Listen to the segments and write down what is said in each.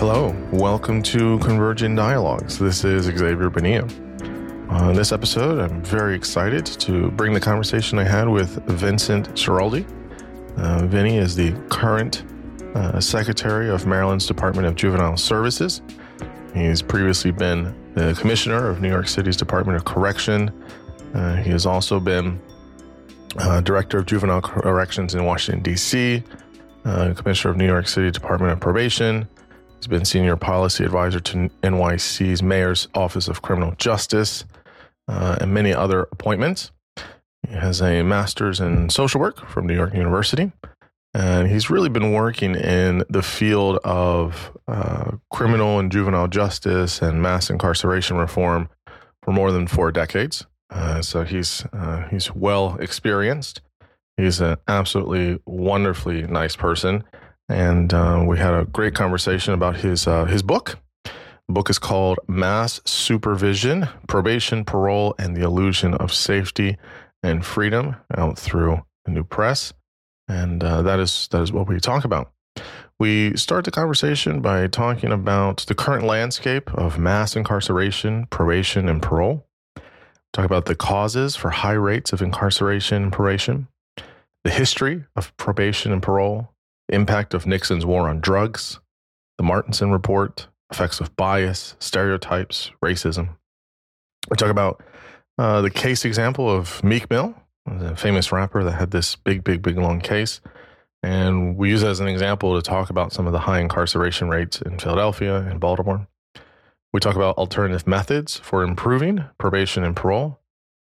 Hello, welcome to Converging Dialogues. This is Xavier Bonilla. On this episode, I'm very excited to bring the conversation I had with Vincent Schiraldi. Uh, Vinny is the current uh, Secretary of Maryland's Department of Juvenile Services. He's previously been the Commissioner of New York City's Department of Correction. Uh, he has also been uh, Director of Juvenile Corrections in Washington, D.C., uh, Commissioner of New York City Department of Probation, He's been senior policy advisor to NYC's Mayor's Office of Criminal Justice uh, and many other appointments. He has a master's in social work from New York University. And he's really been working in the field of uh, criminal and juvenile justice and mass incarceration reform for more than four decades. Uh, so he's uh, he's well experienced. He's an absolutely wonderfully nice person, and uh, we had a great conversation about his uh, his book. The book is called Mass Supervision: Probation, Parole, and the Illusion of Safety and Freedom, out through New Press, and uh, that is that is what we talk about. We start the conversation by talking about the current landscape of mass incarceration, probation, and parole. Talk about the causes for high rates of incarceration and probation, the history of probation and parole, impact of Nixon's war on drugs, the Martinson Report, effects of bias, stereotypes, racism. We talk about uh, the case example of Meek Mill, the famous rapper that had this big, big, big long case. And we use it as an example to talk about some of the high incarceration rates in Philadelphia and Baltimore. We talk about alternative methods for improving probation and parole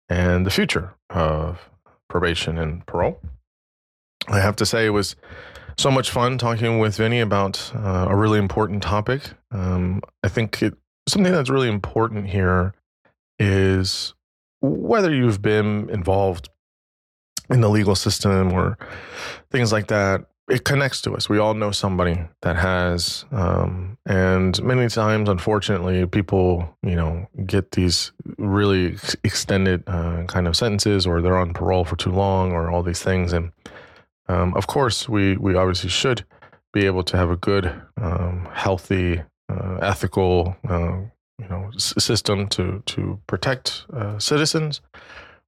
and the future of probation and parole. I have to say, it was so much fun talking with Vinny about uh, a really important topic. Um, I think it, something that's really important here is whether you've been involved in the legal system or things like that. It connects to us. We all know somebody that has, um, and many times, unfortunately, people, you know, get these really extended uh, kind of sentences, or they're on parole for too long, or all these things, and um, of course, we we obviously should be able to have a good, um, healthy, uh, ethical, uh, you know, s- system to to protect uh, citizens.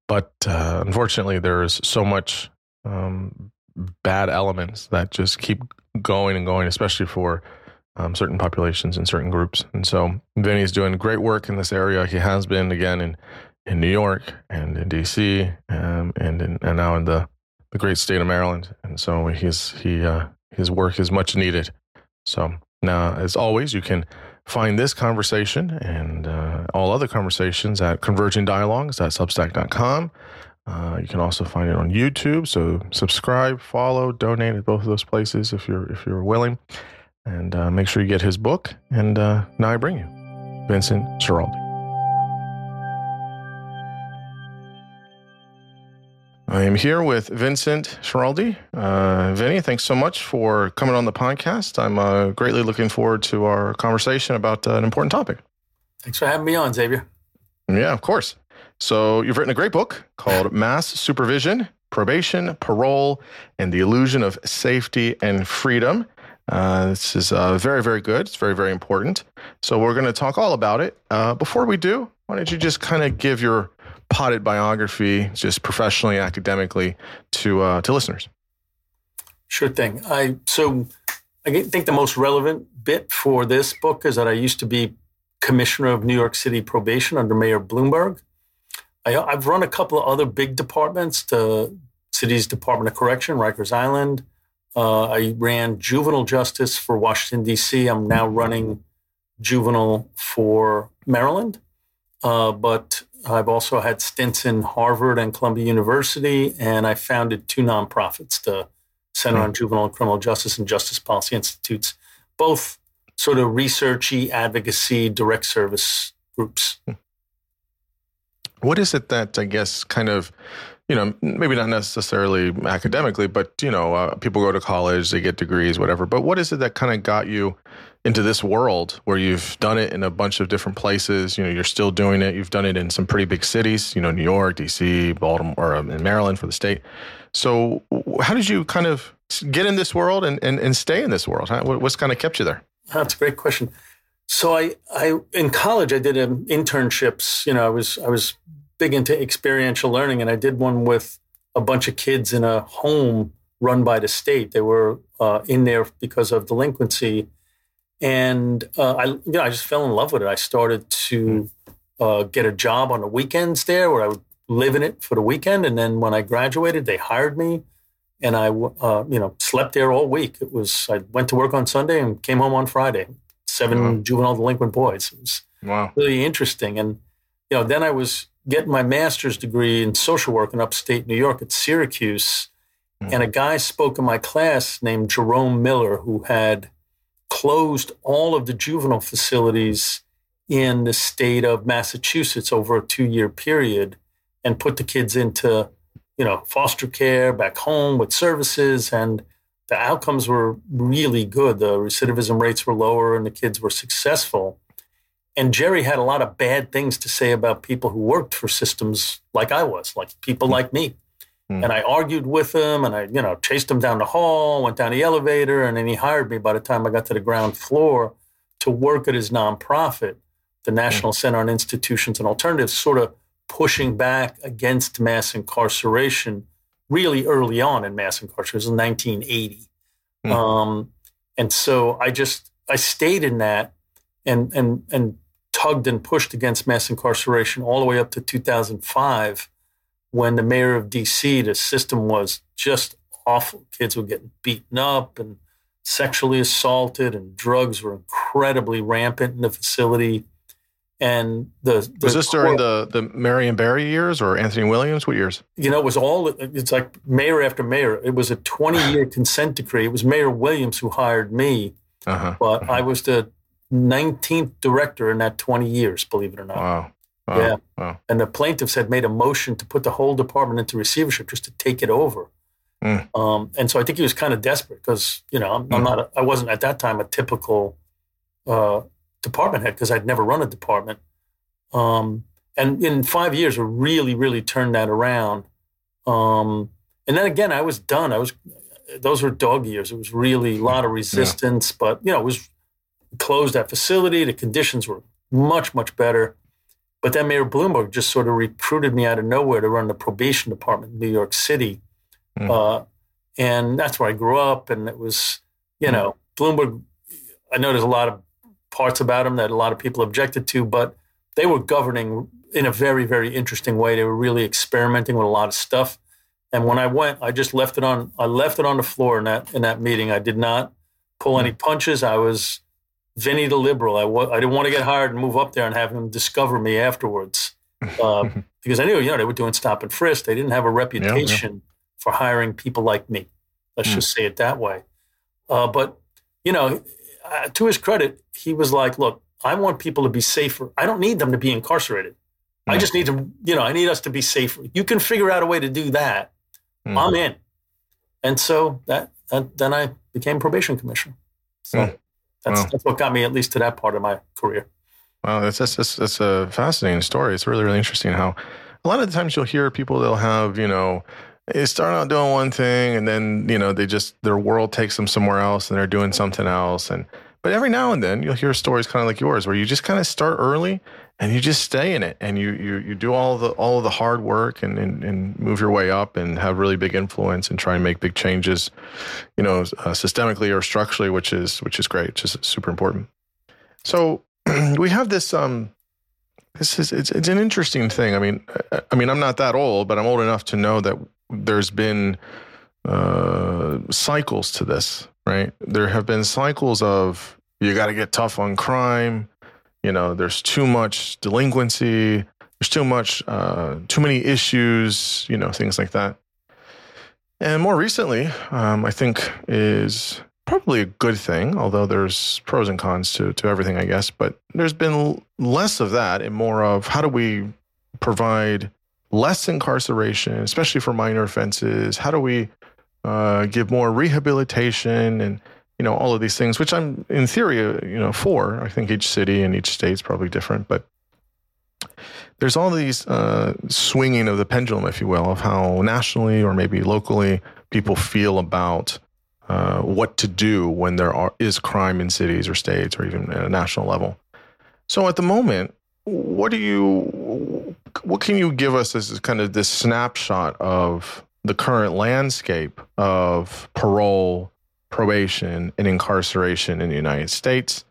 But uh, unfortunately, there is so much um, bad elements that just keep going and going, especially for um, certain populations and certain groups. And so, Vinny is doing great work in this area. He has been again in in New York and in DC um, and in, and now in the the great state of Maryland, and so his he uh, his work is much needed. So now, as always, you can find this conversation and uh, all other conversations at convergingdialogues.substack.com. Uh, you can also find it on YouTube. So subscribe, follow, donate at both of those places if you're if you're willing, and uh, make sure you get his book. And uh, now I bring you Vincent Schiraldi. I am here with Vincent Schiraldi. Uh, Vinny, thanks so much for coming on the podcast. I'm uh, greatly looking forward to our conversation about uh, an important topic. Thanks for having me on, Xavier. Yeah, of course. So, you've written a great book called Mass Supervision, Probation, Parole, and the Illusion of Safety and Freedom. Uh, this is uh, very, very good. It's very, very important. So, we're going to talk all about it. Uh, before we do, why don't you just kind of give your potted biography, just professionally, academically, to uh, to listeners? Sure thing. I so I think the most relevant bit for this book is that I used to be commissioner of New York City probation under Mayor Bloomberg. I, have run a couple of other big departments, the city's Department of Correction, Rikers Island. Uh, I ran juvenile justice for Washington, D.C. I'm now running juvenile for Maryland. Uh, but I've also had stints in Harvard and Columbia University, and I founded two nonprofits, the Center mm-hmm. on Juvenile and Criminal Justice and Justice Policy Institutes, both sort of researchy, advocacy, direct service groups. Hmm. What is it that I guess kind of, you know, maybe not necessarily academically, but you know, uh, people go to college, they get degrees, whatever. But what is it that kind of got you into this world where you've done it in a bunch of different places. You know, you're still doing it. You've done it in some pretty big cities, you know, New York, DC, Baltimore, or um, in Maryland for the state. So, how did you kind of get in this world and, and, and stay in this world? What's kind of kept you there? That's a great question. So I, I in college I did um, internships. You know, I was I was big into experiential learning, and I did one with a bunch of kids in a home run by the state. They were uh, in there because of delinquency, and uh, I you know I just fell in love with it. I started to uh, get a job on the weekends there, where I would live in it for the weekend, and then when I graduated, they hired me and I, uh, you know, slept there all week. It was I went to work on Sunday and came home on Friday. Seven wow. juvenile delinquent boys. It was wow. really interesting. And you know, then I was getting my master's degree in social work in upstate New York at Syracuse, mm. and a guy spoke in my class named Jerome Miller who had closed all of the juvenile facilities in the state of Massachusetts over a two-year period and put the kids into you know, foster care back home with services, and the outcomes were really good. The recidivism rates were lower, and the kids were successful. And Jerry had a lot of bad things to say about people who worked for systems like I was, like people mm. like me. Mm. And I argued with him, and I, you know, chased him down the hall, went down the elevator, and then he hired me. By the time I got to the ground floor, to work at his nonprofit, the National mm. Center on Institutions and Alternatives, sort of pushing back against mass incarceration really early on in mass incarceration. It was 1980. Mm. Um, and so I just I stayed in that and and and tugged and pushed against mass incarceration all the way up to 2005 when the mayor of DC the system was just awful kids were getting beaten up and sexually assaulted and drugs were incredibly rampant in the facility and the, the was this during the the Marion Barry years or Anthony Williams? What years? You know, it was all. It's like mayor after mayor. It was a twenty year consent decree. It was Mayor Williams who hired me, uh-huh, but uh-huh. I was the nineteenth director in that twenty years. Believe it or not. Wow. wow. Yeah. Wow. And the plaintiffs had made a motion to put the whole department into receivership just to take it over. Mm. Um, and so I think he was kind of desperate because you know I'm, mm. I'm not. A, I wasn't at that time a typical. Uh, department head because I'd never run a department. Um, and in five years, we really, really turned that around. Um, and then again, I was done. I was, those were dog years. It was really a lot of resistance, yeah. but you know, it was closed that facility. The conditions were much, much better. But then Mayor Bloomberg just sort of recruited me out of nowhere to run the probation department in New York City. Mm. Uh, and that's where I grew up. And it was, you mm. know, Bloomberg, I know there's a lot of parts about him that a lot of people objected to, but they were governing in a very, very interesting way. They were really experimenting with a lot of stuff. And when I went, I just left it on. I left it on the floor in that in that meeting. I did not pull any hmm. punches. I was Vinny the liberal. I w- I didn't want to get hired and move up there and have him discover me afterwards, uh, because I knew you know they were doing stop and frisk. They didn't have a reputation yeah, yeah. for hiring people like me. Let's mm. just say it that way. Uh, but you know, uh, to his credit, he was like, "Look, I want people to be safer. I don't need them to be incarcerated. Mm. I just need to, you know, I need us to be safer. You can figure out a way to do that. Mm. I'm in." And so that, that, then I became probation commissioner. So that's that's what got me at least to that part of my career. Wow, that's that's that's, that's a fascinating story. It's really really interesting how a lot of the times you'll hear people they'll have you know they start out doing one thing and then you know they just their world takes them somewhere else and they're doing something else and but every now and then you'll hear stories kind of like yours where you just kind of start early and you just stay in it and you you you do all the all of the hard work and, and, and move your way up and have really big influence and try and make big changes you know uh, systemically or structurally which is which is great just super important so we have this um this is it's, it's an interesting thing i mean i mean i'm not that old but i'm old enough to know that there's been uh, cycles to this, right? There have been cycles of you got to get tough on crime. You know, there's too much delinquency. There's too much, uh, too many issues. You know, things like that. And more recently, um, I think is probably a good thing, although there's pros and cons to to everything, I guess. But there's been less of that and more of how do we provide less incarceration, especially for minor offenses? How do we uh, give more rehabilitation and you know all of these things, which I'm in theory, uh, you know, for. I think each city and each state is probably different, but there's all these uh, swinging of the pendulum, if you will, of how nationally or maybe locally people feel about uh, what to do when there are, is crime in cities or states or even at a national level. So at the moment, what do you, what can you give us as kind of this snapshot of the current landscape of parole, probation, and incarceration in the United States?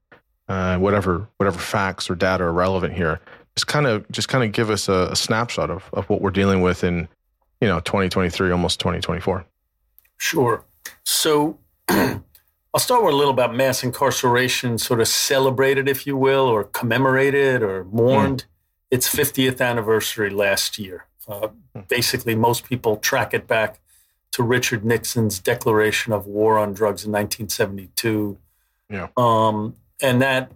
Uh, whatever whatever facts or data are relevant here, just kind of just kind of give us a, a snapshot of, of what we're dealing with in you know 2023, almost 2024. Sure. So I'll start with a little about mass incarceration, sort of celebrated, if you will, or commemorated or mourned. Mm. Its 50th anniversary last year. Uh, mm. Basically, most people track it back to Richard Nixon's declaration of war on drugs in 1972. Yeah. Um, and that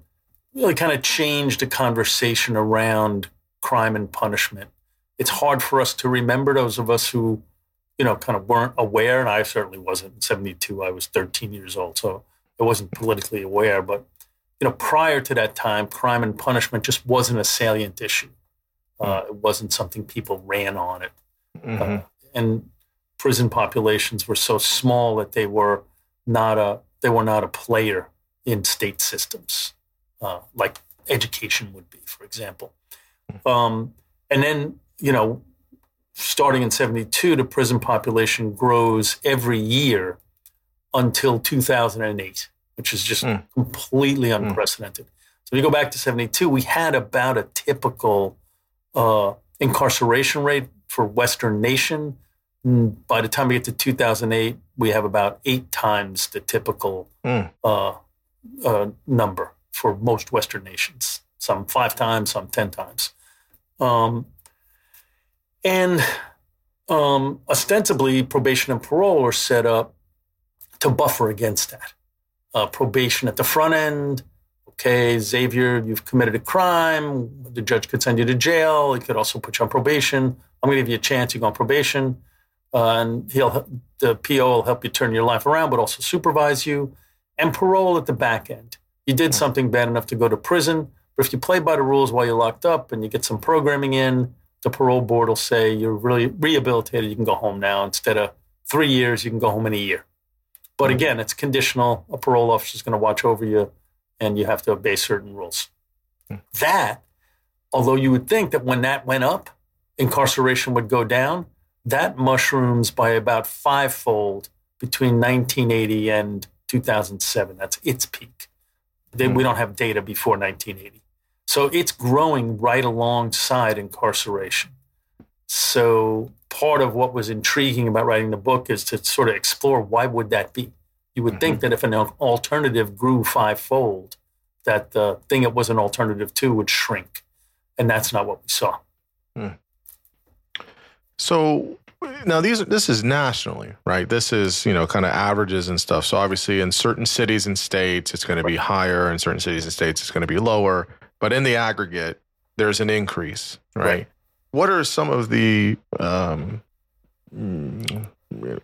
really kind of changed the conversation around crime and punishment. It's hard for us to remember those of us who you know, kind of weren't aware, and I certainly wasn't. In '72, I was 13 years old, so I wasn't politically aware. But you know, prior to that time, crime and punishment just wasn't a salient issue. Uh, it wasn't something people ran on it, mm-hmm. uh, and prison populations were so small that they were not a they were not a player in state systems, uh, like education would be, for example. Mm. Um, and then you know starting in 72, the prison population grows every year until 2008, which is just mm. completely hmm. unprecedented. Mm. So if you go back to 72, we had about a typical uh, incarceration rate for Western nation. By the time we get to 2008, we have about eight times the typical mm. uh, uh, number for most Western nations. Some five times, some 10 times. Um, and um, ostensibly, probation and parole are set up to buffer against that. Uh, probation at the front end. Okay, Xavier, you've committed a crime. The judge could send you to jail. He could also put you on probation. I'm going to give you a chance. You go on probation, uh, and he'll the PO will help you turn your life around, but also supervise you. And parole at the back end. You did something bad enough to go to prison, but if you play by the rules while you're locked up and you get some programming in, the parole board will say you're really rehabilitated, you can go home now. Instead of three years, you can go home in a year. But mm-hmm. again, it's conditional. A parole officer is going to watch over you and you have to obey certain rules. Hmm. That, although you would think that when that went up, incarceration would go down, that mushrooms by about fivefold between 1980 and 2007. That's its peak. They, We hmm. don't have data before 1980. So it's growing right alongside incarceration. So part of what was intriguing about writing the book is to sort of explore why would that be? You would mm-hmm. think that if an alternative grew fivefold, that the thing it was an alternative to would shrink. And that's not what we saw. Mm. So now these this is nationally, right? This is, you know, kind of averages and stuff. So obviously in certain cities and states it's going to be higher, in certain cities and states it's going to be lower but in the aggregate, there's an increase, right? right. What are some of the um,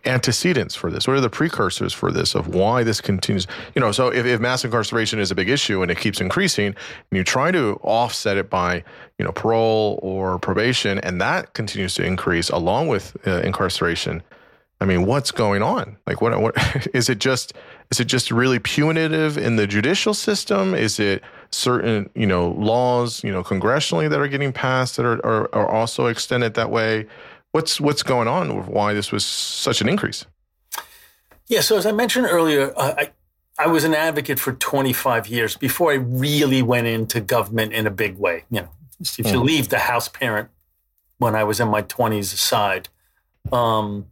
antecedents for this? What are the precursors for this of why this continues? You know, so if, if mass incarceration is a big issue and it keeps increasing, and you try to offset it by, you know, parole or probation, and that continues to increase along with uh, incarceration, I mean, what's going on? Like, what, what is it just? Is it just really punitive in the judicial system? Is it certain, you know, laws, you know, congressionally that are getting passed that are, are, are also extended that way? What's what's going on with why this was such an increase? Yeah. So as I mentioned earlier, I I was an advocate for 25 years before I really went into government in a big way. You know, if you mm-hmm. leave the house parent when I was in my 20s aside. Um,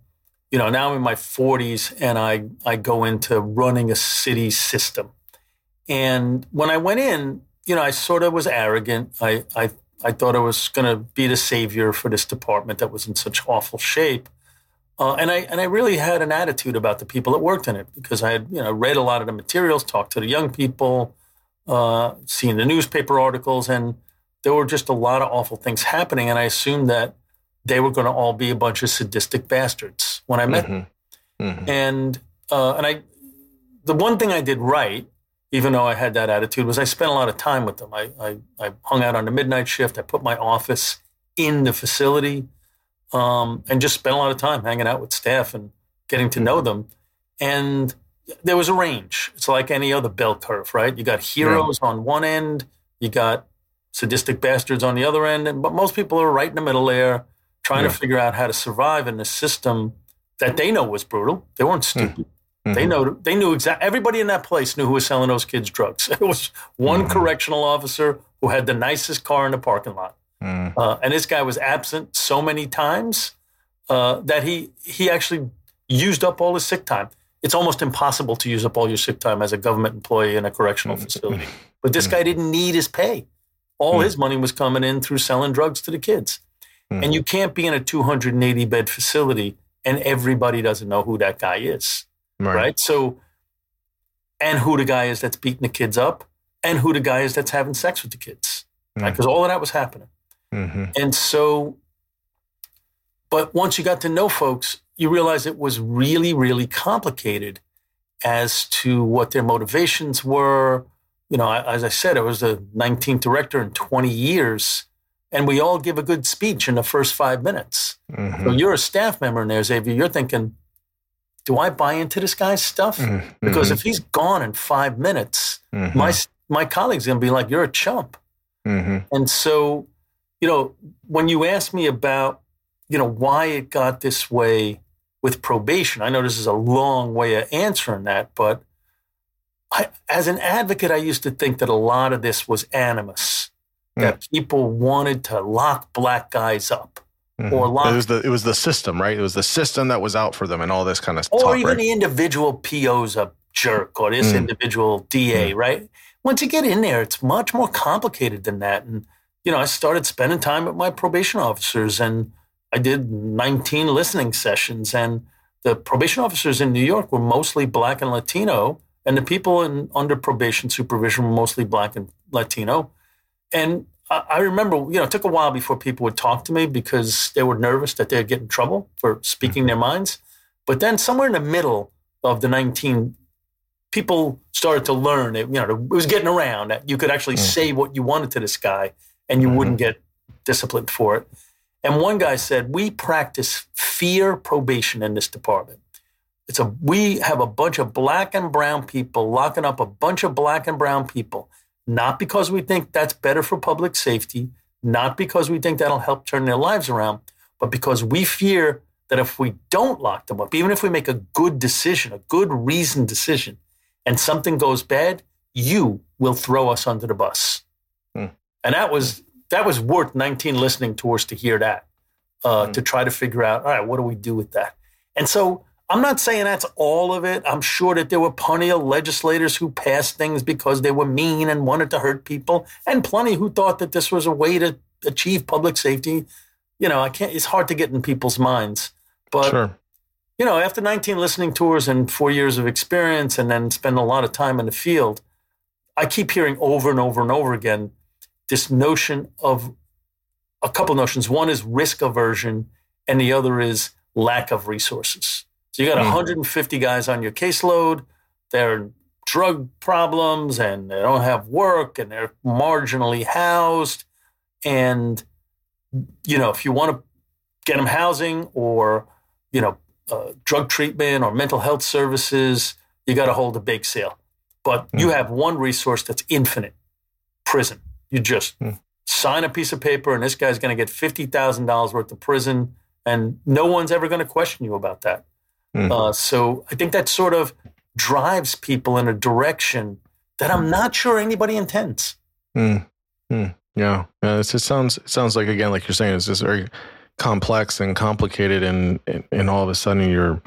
you know, now I'm in my 40s and I, I go into running a city system. And when I went in, you know, I sort of was arrogant. I, I, I thought I was going to be the savior for this department that was in such awful shape. Uh, and I and I really had an attitude about the people that worked in it because I had you know read a lot of the materials, talked to the young people, uh, seen the newspaper articles, and there were just a lot of awful things happening. And I assumed that they were going to all be a bunch of sadistic bastards when I met mm-hmm. them. Mm-hmm. And uh, and I, the one thing I did right, even though I had that attitude, was I spent a lot of time with them. I I, I hung out on the midnight shift. I put my office in the facility, um, and just spent a lot of time hanging out with staff and getting to know them. And there was a range. It's like any other bell curve, right? You got heroes yeah. on one end, you got sadistic bastards on the other end, and but most people are right in the middle there, trying yeah. to figure out how to survive in a system that they know was brutal. They weren't hmm. stupid. Mm-hmm. They know they knew exactly everybody in that place knew who was selling those kids drugs. It was one mm-hmm. correctional officer who had the nicest car in the parking lot, mm. uh, and this guy was absent so many times uh, that he he actually used up all his sick time. It's almost impossible to use up all your sick time as a government employee in a correctional mm. facility. But this guy didn't need his pay. All mm. his money was coming in through selling drugs to the kids. And you can't be in a 280 bed facility and everybody doesn't know who that guy is. Right. right. So, and who the guy is that's beating the kids up and who the guy is that's having sex with the kids. Right. Because all of that was happening. Mm-hmm. And so but once you got to know folks, you realize it was really, really complicated as to what their motivations were. You know, as I said, I was the 19th director in 20 years, and we all give a good speech in the first five minutes. Mm-hmm. So you're a staff member in there, Xavier. You're thinking, do I buy into this guy's stuff? Mm-hmm. Because if he's gone in five minutes, mm-hmm. my my colleague's gonna be like, "You're a chump." Mm-hmm. And so, you know, when you ask me about you know, why it got this way with probation. I know this is a long way of answering that, but I, as an advocate, I used to think that a lot of this was animus, mm. that people wanted to lock black guys up. Mm-hmm. Or lock, it was the it was the system, right? It was the system that was out for them, and all this kind of stuff. Or even right? the individual PO's a jerk, or this mm. individual DA, mm. right? Once you get in there, it's much more complicated than that. And you know, I started spending time with my probation officers, and I did 19 listening sessions, and the probation officers in New York were mostly black and Latino, and the people in under probation supervision were mostly black and Latino. And I, remember, you know, it took a while before people would talk to me because they were nervous that they'd get in trouble for speaking their minds. But then somewhere in the middle of the 19, people started to learn it, you know, it was getting around that you could actually mm. say what you wanted to this guy and you mm-hmm. wouldn't get disciplined for it. And one guy said, "We practice fear probation in this department. It's a we have a bunch of black and brown people locking up a bunch of black and brown people, not because we think that's better for public safety, not because we think that'll help turn their lives around, but because we fear that if we don't lock them up, even if we make a good decision, a good reasoned decision, and something goes bad, you will throw us under the bus." Hmm. And that was that was worth 19 listening tours to hear that, uh, mm-hmm. to try to figure out, all right, what do we do with that? And so I'm not saying that's all of it. I'm sure that there were plenty of legislators who passed things because they were mean and wanted to hurt people, and plenty who thought that this was a way to achieve public safety. You know, I can't. It's hard to get in people's minds, but sure. you know, after 19 listening tours and four years of experience, and then spend a lot of time in the field, I keep hearing over and over and over again this notion of a couple notions. One is risk aversion, and the other is lack of resources. So you got mm. 150 guys on your caseload. They're drug problems and they don't have work and they're marginally housed. And, you know, if you want to get them housing or, you know, uh, drug treatment or mental health services, you got to hold a bake sale. But mm. you have one resource that's infinite prison. You just hmm. sign a piece of paper, and this guy's going to get fifty thousand dollars worth of prison, and no one's ever going to question you about that. Hmm. Uh, so I think that sort of drives people in a direction that I'm not sure anybody intends. Hmm. Yeah, yeah. It just sounds it sounds like again, like you're saying, it's just very complex and complicated, and and all of a sudden you're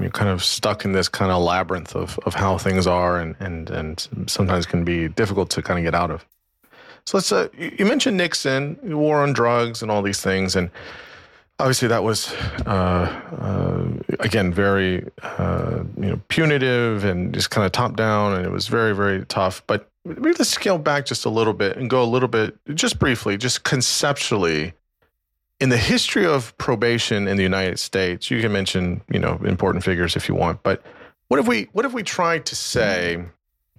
you're kind of stuck in this kind of labyrinth of, of how things are and, and, and sometimes can be difficult to kind of get out of. So let's. Uh, you mentioned Nixon, war on drugs, and all these things, and obviously that was uh, uh, again very uh, you know punitive and just kind of top down, and it was very very tough. But maybe let's scale back just a little bit and go a little bit, just briefly, just conceptually. In the history of probation in the United States, you can mention, you know, important figures if you want, but what if we what if we tried to say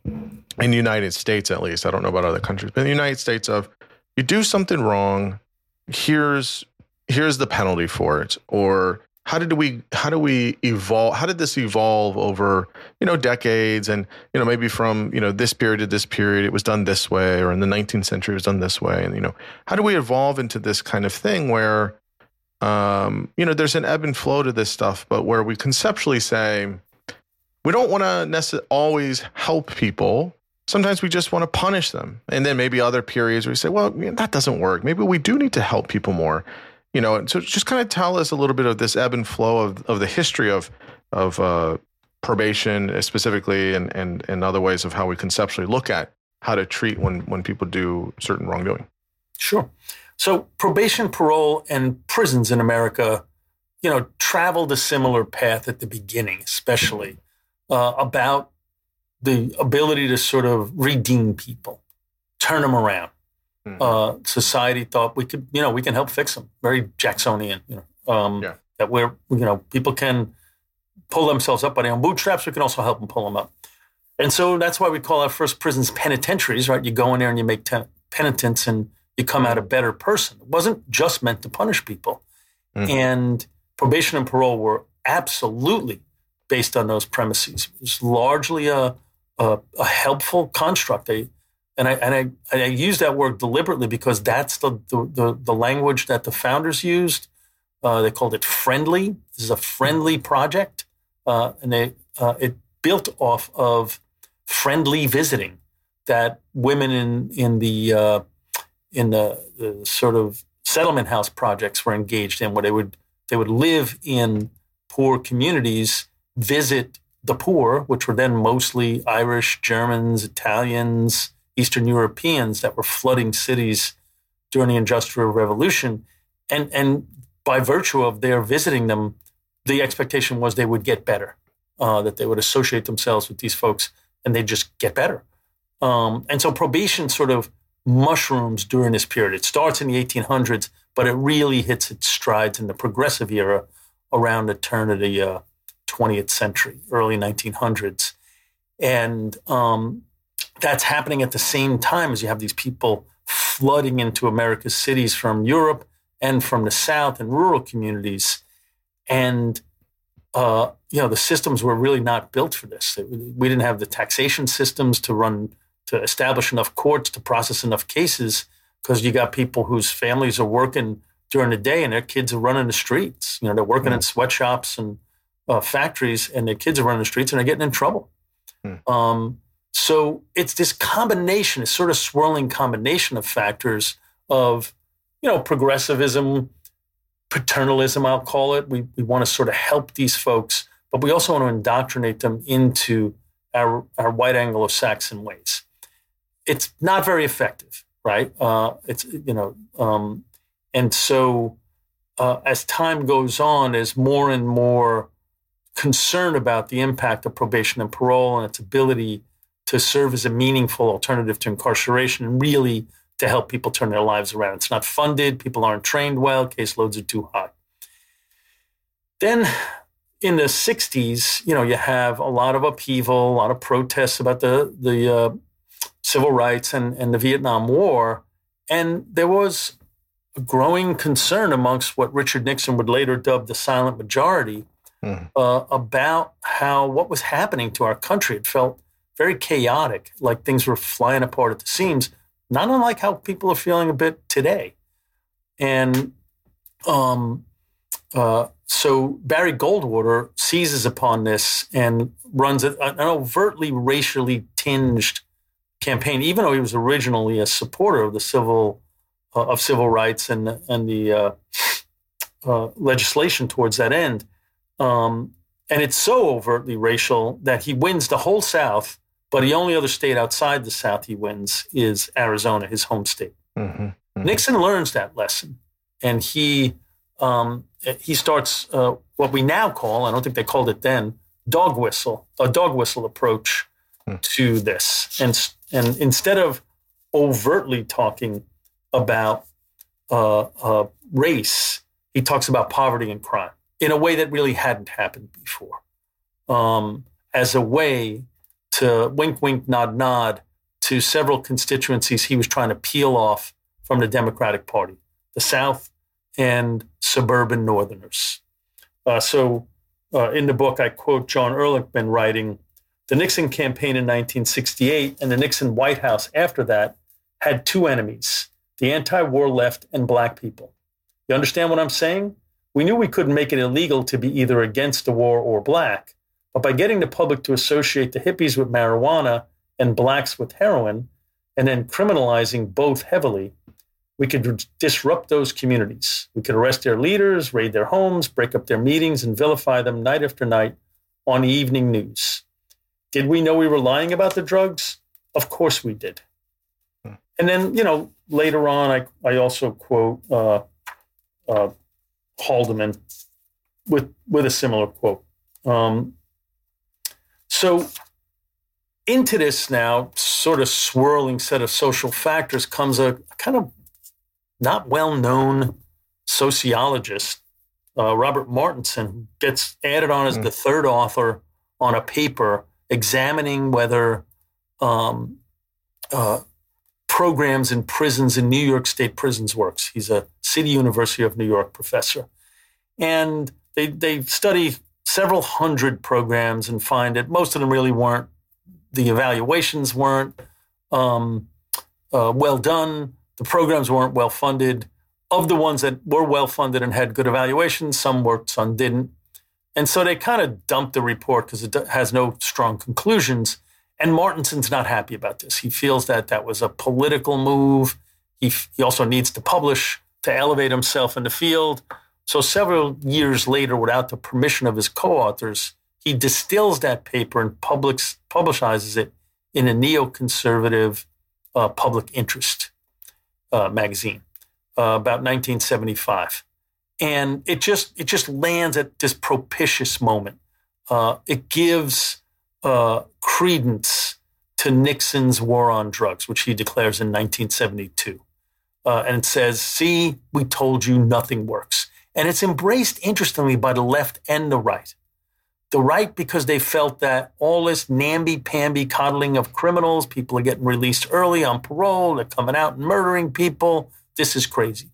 in the United States, at least, I don't know about other countries, but in the United States, of you do something wrong, here's here's the penalty for it, or how did we how do we evolve how did this evolve over you know decades? And you know maybe from you know this period to this period it was done this way or in the 19th century it was done this way. And you know how do we evolve into this kind of thing where um, you know there's an ebb and flow to this stuff but where we conceptually say we don't want to necessarily always help people. Sometimes we just want to punish them. And then maybe other periods where we say well that doesn't work. Maybe we do need to help people more you know, so just kind of tell us a little bit of this ebb and flow of, of the history of of uh, probation specifically, and, and and other ways of how we conceptually look at how to treat when when people do certain wrongdoing. Sure. So probation, parole, and prisons in America, you know, traveled a similar path at the beginning, especially uh, about the ability to sort of redeem people, turn them around. Mm-hmm. Uh, society thought we could, you know, we can help fix them. Very Jacksonian, you know, um, yeah. that we're, you know, people can pull themselves up by their own bootstraps. We can also help them pull them up. And so that's why we call our first prisons penitentiaries, right? You go in there and you make ten- penitence and you come out a better person. It wasn't just meant to punish people. Mm-hmm. And probation and parole were absolutely based on those premises. It was largely a, a, a helpful construct. They, and I and I, I use that word deliberately because that's the the, the, language that the founders used. Uh, they called it friendly. This is a friendly project, uh, and they uh, it built off of friendly visiting that women in in the uh, in the, the sort of settlement house projects were engaged in, where they would they would live in poor communities, visit the poor, which were then mostly Irish, Germans, Italians, Eastern Europeans that were flooding cities during the Industrial Revolution. And, and by virtue of their visiting them, the expectation was they would get better, uh, that they would associate themselves with these folks and they'd just get better. Um, and so probation sort of mushrooms during this period. It starts in the 1800s, but it really hits its strides in the progressive era around the turn of the uh, 20th century, early 1900s. And um, that's happening at the same time as you have these people flooding into America's cities from Europe and from the South and rural communities. And, uh, you know, the systems were really not built for this. We didn't have the taxation systems to run, to establish enough courts to process enough cases because you got people whose families are working during the day and their kids are running the streets. You know, they're working mm. in sweatshops and uh, factories and their kids are running the streets and they're getting in trouble. Mm. Um, so it's this combination, this sort of swirling combination of factors of, you know, progressivism, paternalism, I'll call it. We, we want to sort of help these folks, but we also want to indoctrinate them into our, our white Anglo-Saxon ways. It's not very effective, right? Uh, it's, you know, um, and so uh, as time goes on, as more and more concern about the impact of probation and parole and its ability to serve as a meaningful alternative to incarceration and really to help people turn their lives around. It's not funded, people aren't trained well, caseloads are too high. Then in the 60s, you know, you have a lot of upheaval, a lot of protests about the, the uh, civil rights and, and the Vietnam War. And there was a growing concern amongst what Richard Nixon would later dub the silent majority mm. uh, about how what was happening to our country. It felt very chaotic, like things were flying apart at the seams, not unlike how people are feeling a bit today. And um, uh, so Barry Goldwater seizes upon this and runs an overtly racially tinged campaign, even though he was originally a supporter of the civil uh, of civil rights and and the uh, uh legislation towards that end. Um, and it's so overtly racial that he wins the whole South but the only other state outside the South he wins is Arizona, his home state. Mm-hmm, mm-hmm. Nixon learns that lesson, and he um, he starts uh, what we now call, I don't think they called it then, dog whistle, a dog whistle approach mm. to this. And, and instead of overtly talking about uh, uh, race, he talks about poverty and crime in a way that really hadn't happened before, um, as a way to wink, wink, nod, nod to several constituencies he was trying to peel off from the Democratic Party, the South and suburban Northerners. Uh, so uh, in the book, I quote John Ehrlichman writing The Nixon campaign in 1968 and the Nixon White House after that had two enemies the anti war left and black people. You understand what I'm saying? We knew we couldn't make it illegal to be either against the war or black, but by getting the public to associate the hippies with marijuana and blacks with heroin, and then criminalizing both heavily, we could disrupt those communities. We could arrest their leaders, raid their homes, break up their meetings, and vilify them night after night on the evening news. Did we know we were lying about the drugs? Of course we did. Hmm. And then, you know, later on, I, I also quote uh, uh, Haldeman with, with a similar quote. Um, so, into this now sort of swirling set of social factors comes a kind of not well known sociologist, uh, Robert Martinson, who gets added on as mm. the third author on a paper examining whether um, uh, programs in prisons in New York State prisons works. He's a City University of New York professor. And they, they study several hundred programs and find that most of them really weren't, the evaluations weren't um, uh, well done. The programs weren't well funded. Of the ones that were well funded and had good evaluations, some worked, some didn't. And so they kind of dumped the report because it has no strong conclusions. And Martinson's not happy about this. He feels that that was a political move. He, he also needs to publish to elevate himself in the field. So several years later, without the permission of his co-authors, he distills that paper and publics, publicizes it in a neoconservative uh, public interest uh, magazine uh, about 1975, and it just it just lands at this propitious moment. Uh, it gives uh, credence to Nixon's war on drugs, which he declares in 1972, uh, and it says, "See, we told you nothing works." And it's embraced, interestingly, by the left and the right the right because they felt that all this namby-pamby coddling of criminals, people are getting released early on parole, they're coming out and murdering people. This is crazy.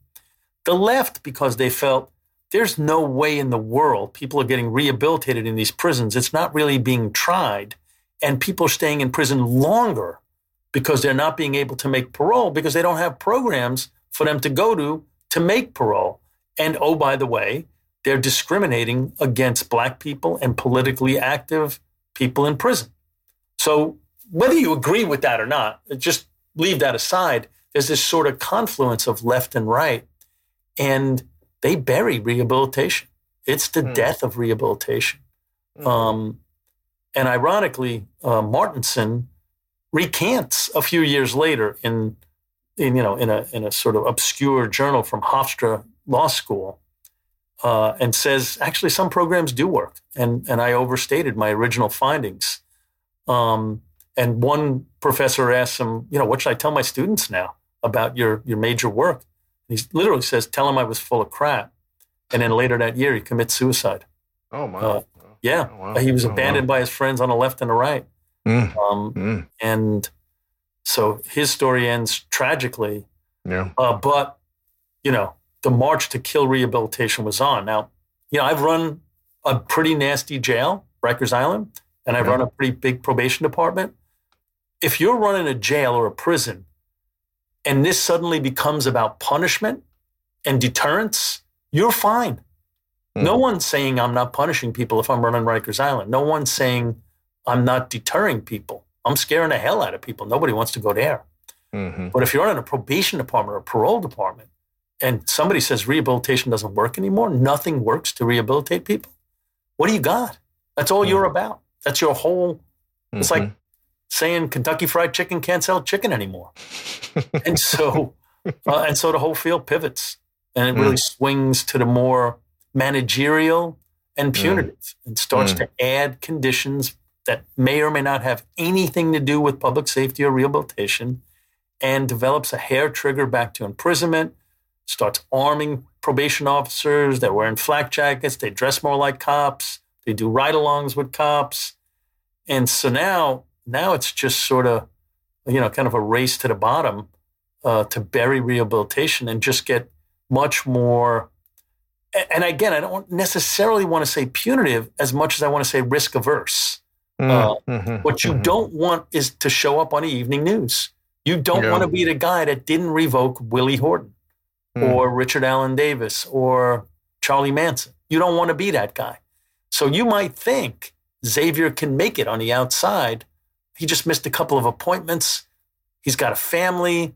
The left because they felt there's no way in the world people are getting rehabilitated in these prisons. It's not really being tried. And people are staying in prison longer because they're not being able to make parole because they don't have programs for them to go to to make parole. And oh, by the way, they're discriminating against black people and politically active people in prison. So whether you agree with that or not, just leave that aside. There's this sort of confluence of left and right, and they bury rehabilitation. It's the mm. death of rehabilitation. Mm. Um, and ironically, uh, Martinson recants a few years later in, in you know in a in a sort of obscure journal from Hofstra Law School uh, and says actually some programs do work, and and I overstated my original findings. Um, and one professor asked him, you know, what should I tell my students now about your your major work? And he literally says, tell him I was full of crap. And then later that year, he commits suicide. Oh my! Uh, yeah, oh, wow. he was oh, abandoned wow. by his friends on the left and the right. Mm. Um, mm. And so his story ends tragically. Yeah. Uh, but you know, the march to kill rehabilitation was on. Now, you know, I've run a pretty nasty jail, Rikers Island, and I've yeah. run a pretty big probation department. If you're running a jail or a prison and this suddenly becomes about punishment and deterrence, you're fine. Mm-hmm. No one's saying I'm not punishing people if I'm running Rikers Island. No one's saying I'm not deterring people. I'm scaring the hell out of people. Nobody wants to go there. Mm-hmm. But if you're running a probation department or a parole department, and somebody says rehabilitation doesn't work anymore, nothing works to rehabilitate people, what do you got? That's all mm-hmm. you're about. That's your whole. Mm-hmm. It's like mm-hmm. saying Kentucky Fried Chicken can't sell chicken anymore, and so uh, and so the whole field pivots and it really mm. swings to the more managerial and mm. punitive mm. and starts mm. to add conditions that may or may not have anything to do with public safety or rehabilitation and develops a hair trigger back to imprisonment starts arming probation officers. They're wearing flak jackets. They dress more like cops. They do ride-alongs with cops. And so now, now it's just sort of, you know, kind of a race to the bottom uh, to bury rehabilitation and just get much more and again, I don't necessarily want to say punitive as much as I want to say risk averse. Mm, uh, mm-hmm, what you mm-hmm. don't want is to show up on the evening news. You don't yeah. want to be the guy that didn't revoke Willie Horton mm. or Richard Allen Davis or Charlie Manson. You don't want to be that guy. So you might think Xavier can make it on the outside. He just missed a couple of appointments. He's got a family.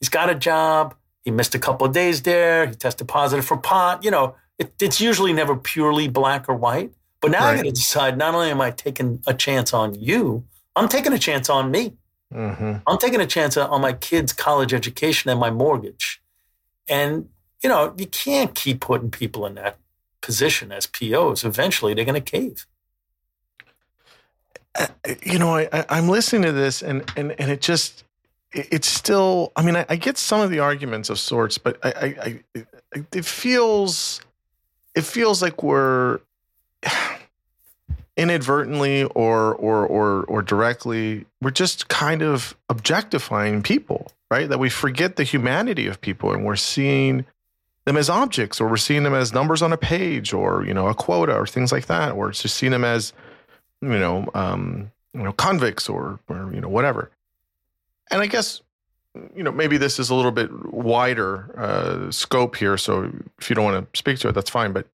He's got a job. He missed a couple of days there. He tested positive for pot. You know, it, it's usually never purely black or white. But now right. I got to decide not only am I taking a chance on you, I'm taking a chance on me. Mm-hmm. I'm taking a chance on my kids' college education and my mortgage. And, you know, you can't keep putting people in that position as POs. Eventually, they're going to cave. Uh, you know, I, am listening to this and, and, and it just, it's still, I mean, I, I, get some of the arguments of sorts, but I, I, I, it feels, it feels like we're inadvertently or, or, or, or directly, we're just kind of objectifying people, right? That we forget the humanity of people and we're seeing them as objects or we're seeing them as numbers on a page or, you know, a quota or things like that, or it's just seeing them as, you know, um, you know, convicts or, or, you know, whatever and I guess you know maybe this is a little bit wider uh, scope here. So if you don't want to speak to it, that's fine. But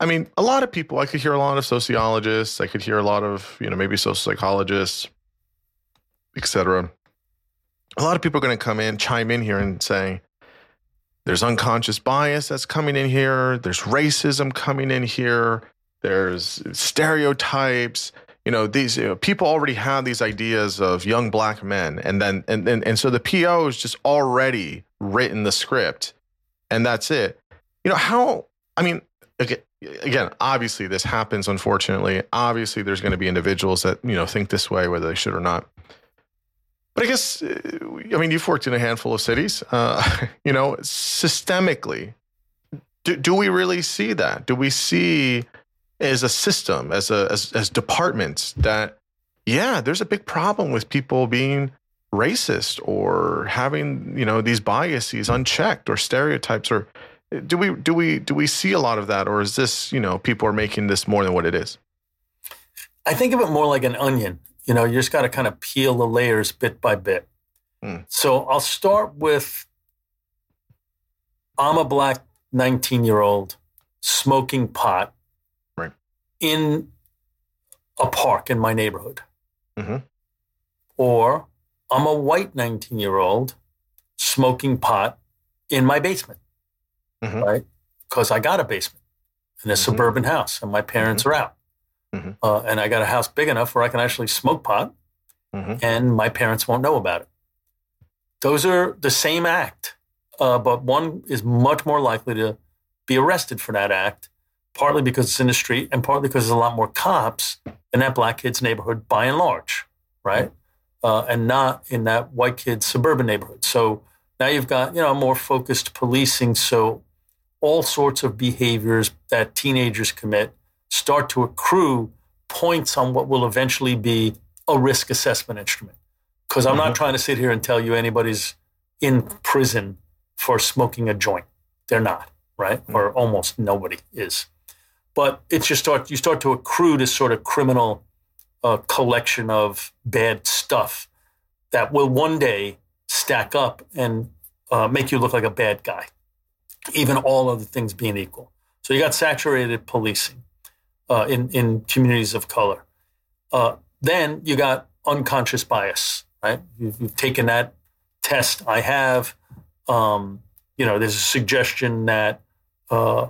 I mean, a lot of people. I could hear a lot of sociologists. I could hear a lot of you know maybe social psychologists, etc. A lot of people are going to come in, chime in here, and say. There's unconscious bias that's coming in here. There's racism coming in here. There's stereotypes you know these you know, people already have these ideas of young black men and then and, and and so the po is just already written the script and that's it you know how i mean again, again obviously this happens unfortunately obviously there's going to be individuals that you know think this way whether they should or not but i guess uh, i mean you've worked in a handful of cities. Uh, you know systemically do, do we really see that? Do we see as a system, as a as, as departments that yeah, there's a big problem with people being racist or having you know these biases unchecked or stereotypes or do we do we do we see a lot of that or is this you know people are making this more than what it is? I think of it more like an onion you know you just got to kind of peel the layers bit by bit mm. so i'll start with i'm a black 19 year old smoking pot in a park in my neighborhood. Mm-hmm. Or I'm a white 19 year old smoking pot in my basement, mm-hmm. right? Because I got a basement in a mm-hmm. suburban house and my parents mm-hmm. are out. Mm-hmm. Uh, and I got a house big enough where I can actually smoke pot mm-hmm. and my parents won't know about it. Those are the same act, uh, but one is much more likely to be arrested for that act partly because it's in the street and partly because there's a lot more cops in that black kid's neighborhood by and large, right? Uh, and not in that white kid's suburban neighborhood. So now you've got, you know, more focused policing. So all sorts of behaviors that teenagers commit start to accrue points on what will eventually be a risk assessment instrument. Because I'm mm-hmm. not trying to sit here and tell you anybody's in prison for smoking a joint. They're not, right? Mm-hmm. Or almost nobody is but it's just start you start to accrue this sort of criminal uh, collection of bad stuff that will one day stack up and uh, make you look like a bad guy, even all other things being equal. So you got saturated policing uh, in in communities of color. Uh, then you got unconscious bias, right? You've, you've taken that test. I have. Um, you know, there's a suggestion that uh,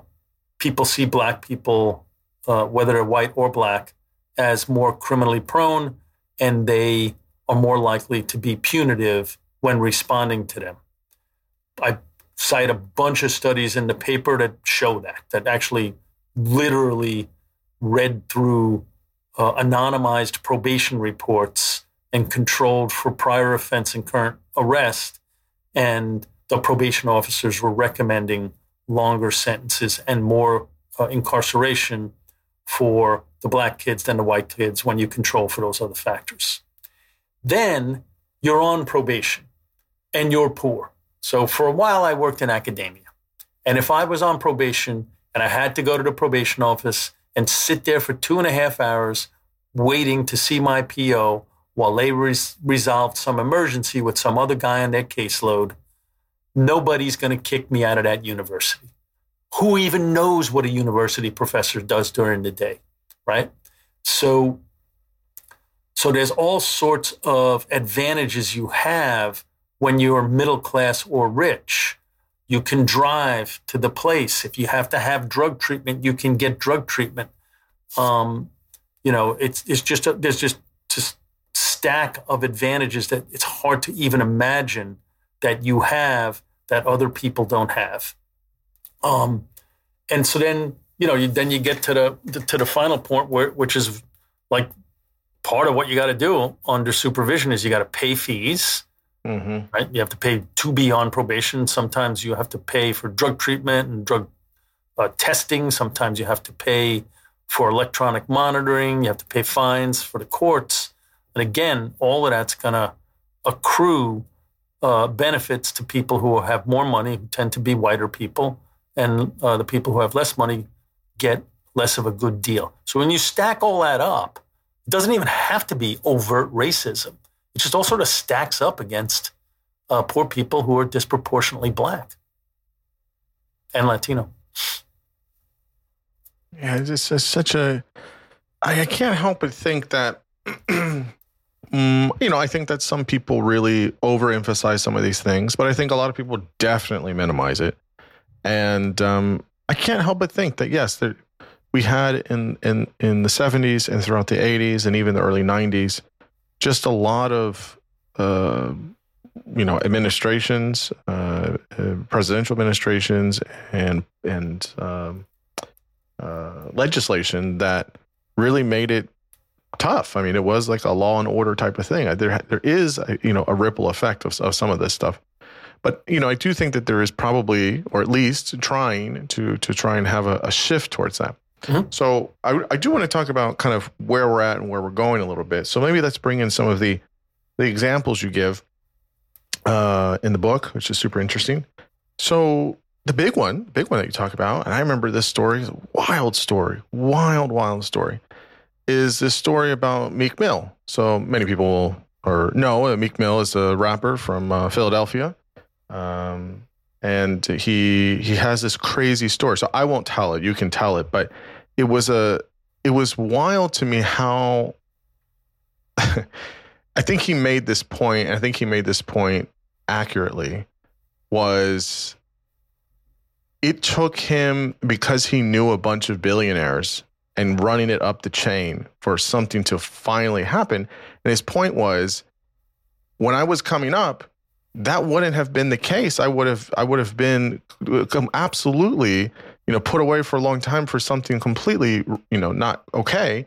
people see black people, uh, whether they're white or black, as more criminally prone, and they are more likely to be punitive when responding to them. I cite a bunch of studies in the paper that show that, that actually literally read through uh, anonymized probation reports and controlled for prior offense and current arrest. And the probation officers were recommending longer sentences and more uh, incarceration for the black kids than the white kids when you control for those other factors. Then you're on probation and you're poor. So for a while, I worked in academia. And if I was on probation and And I had to go to the probation office and sit there for two and a half hours waiting to see my PO while they res- resolved some emergency with some other guy on their caseload. Nobody's going to kick me out of that university. Who even knows what a university professor does during the day, right? So, so there's all sorts of advantages you have when you're middle class or rich. You can drive to the place. If you have to have drug treatment, you can get drug treatment. Um, you know, it's it's just a, there's just just stack of advantages that it's hard to even imagine that you have that other people don't have. Um, and so then you know, you, then you get to the to the final point where which is like part of what you got to do under supervision is you got to pay fees Mm-hmm. Right? You have to pay to be on probation. Sometimes you have to pay for drug treatment and drug uh, testing. Sometimes you have to pay for electronic monitoring. You have to pay fines for the courts. And again, all of that's going to accrue uh, benefits to people who have more money, who tend to be whiter people, and uh, the people who have less money get less of a good deal. So when you stack all that up, it doesn't even have to be overt racism. It just all sort of stacks up against uh, poor people who are disproportionately black and Latino. Yeah, it's such a. I, I can't help but think that, mm, you know, I think that some people really overemphasize some of these things, but I think a lot of people definitely minimize it. And um, I can't help but think that yes, there, we had in in in the 70s and throughout the 80s and even the early 90s just a lot of uh, you know administrations, uh, uh, presidential administrations, and and um, uh, legislation that really made it tough. I mean, it was like a law and order type of thing. There there is a, you know a ripple effect of, of some of this stuff. But you know, I do think that there is probably, or at least trying to to try and have a, a shift towards that. Mm-hmm. So I, I do want to talk about kind of where we're at and where we're going a little bit. So maybe let's bring in some of the the examples you give uh, in the book, which is super interesting. So the big one, big one that you talk about, and I remember this story, wild story, wild, wild story, is this story about Meek Mill. So many people will or know Meek Mill is a rapper from uh, Philadelphia. Um, and he he has this crazy story. So I won't tell it. You can tell it, but it was a it was wild to me how I think he made this point. I think he made this point accurately. Was it took him because he knew a bunch of billionaires and running it up the chain for something to finally happen. And his point was when I was coming up, that wouldn't have been the case. I would have I would have been absolutely you know put away for a long time for something completely you know not okay.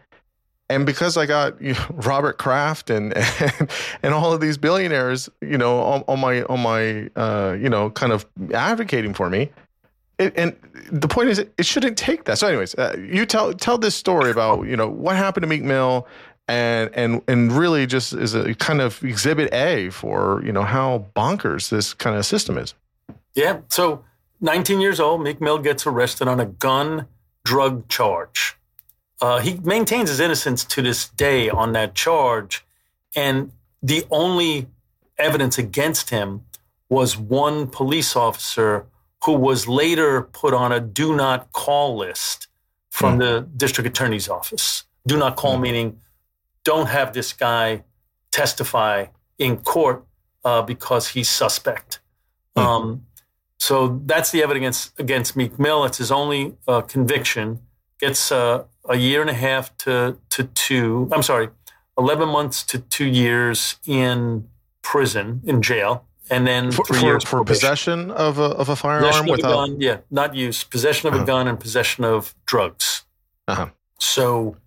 And because I got you know, Robert Kraft and, and and all of these billionaires, you know, on, on my on my uh, you know kind of advocating for me, it, and the point is, it, shouldn't take that. So, anyways, uh, you tell tell this story about you know what happened to Meek Mill and and and really just is a kind of exhibit A for you know how bonkers this kind of system is. Yeah. So 19 years old, Meek Mill gets arrested on a gun drug charge. Uh, he maintains his innocence to this day on that charge, and the only evidence against him was one police officer who was later put on a do not call list from mm. the district attorney's office. Do not call mm. meaning don't have this guy testify in court uh, because he's suspect. Mm-hmm. Um, so that's the evidence against Meek Mill. It's his only uh, conviction. Gets uh, a year and a half to to two. I'm sorry, eleven months to two years in prison in jail, and then for, three for, years for possession of a of a firearm possession without a gun, yeah, not use possession of uh-huh. a gun and possession of drugs. Uh-huh. So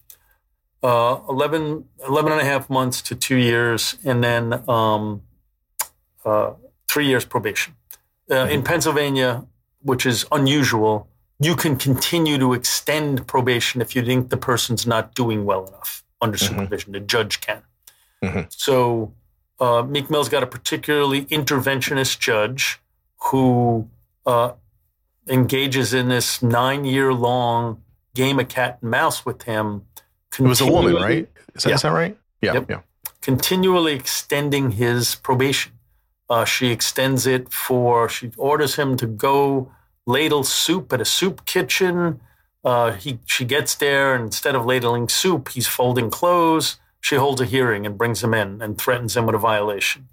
uh, 11, 11 and a half months to two years, and then um, uh, three years probation. Uh, in mm-hmm. Pennsylvania, which is unusual, you can continue to extend probation if you think the person's not doing well enough under mm-hmm. supervision. The judge can. Mm-hmm. So uh, Meek Mill's got a particularly interventionist judge who uh, engages in this nine year long game of cat and mouse with him. It was a woman, right? Is that, Yeah. is that right? Yeah, Yep. yeah. continually extending his probation. Uh, she extends it for, she orders him to go ladle soup at a soup kitchen. Uh, he, she gets there, and instead of ladling soup, he's folding clothes. She holds a hearing and brings him in and threatens him with a violation.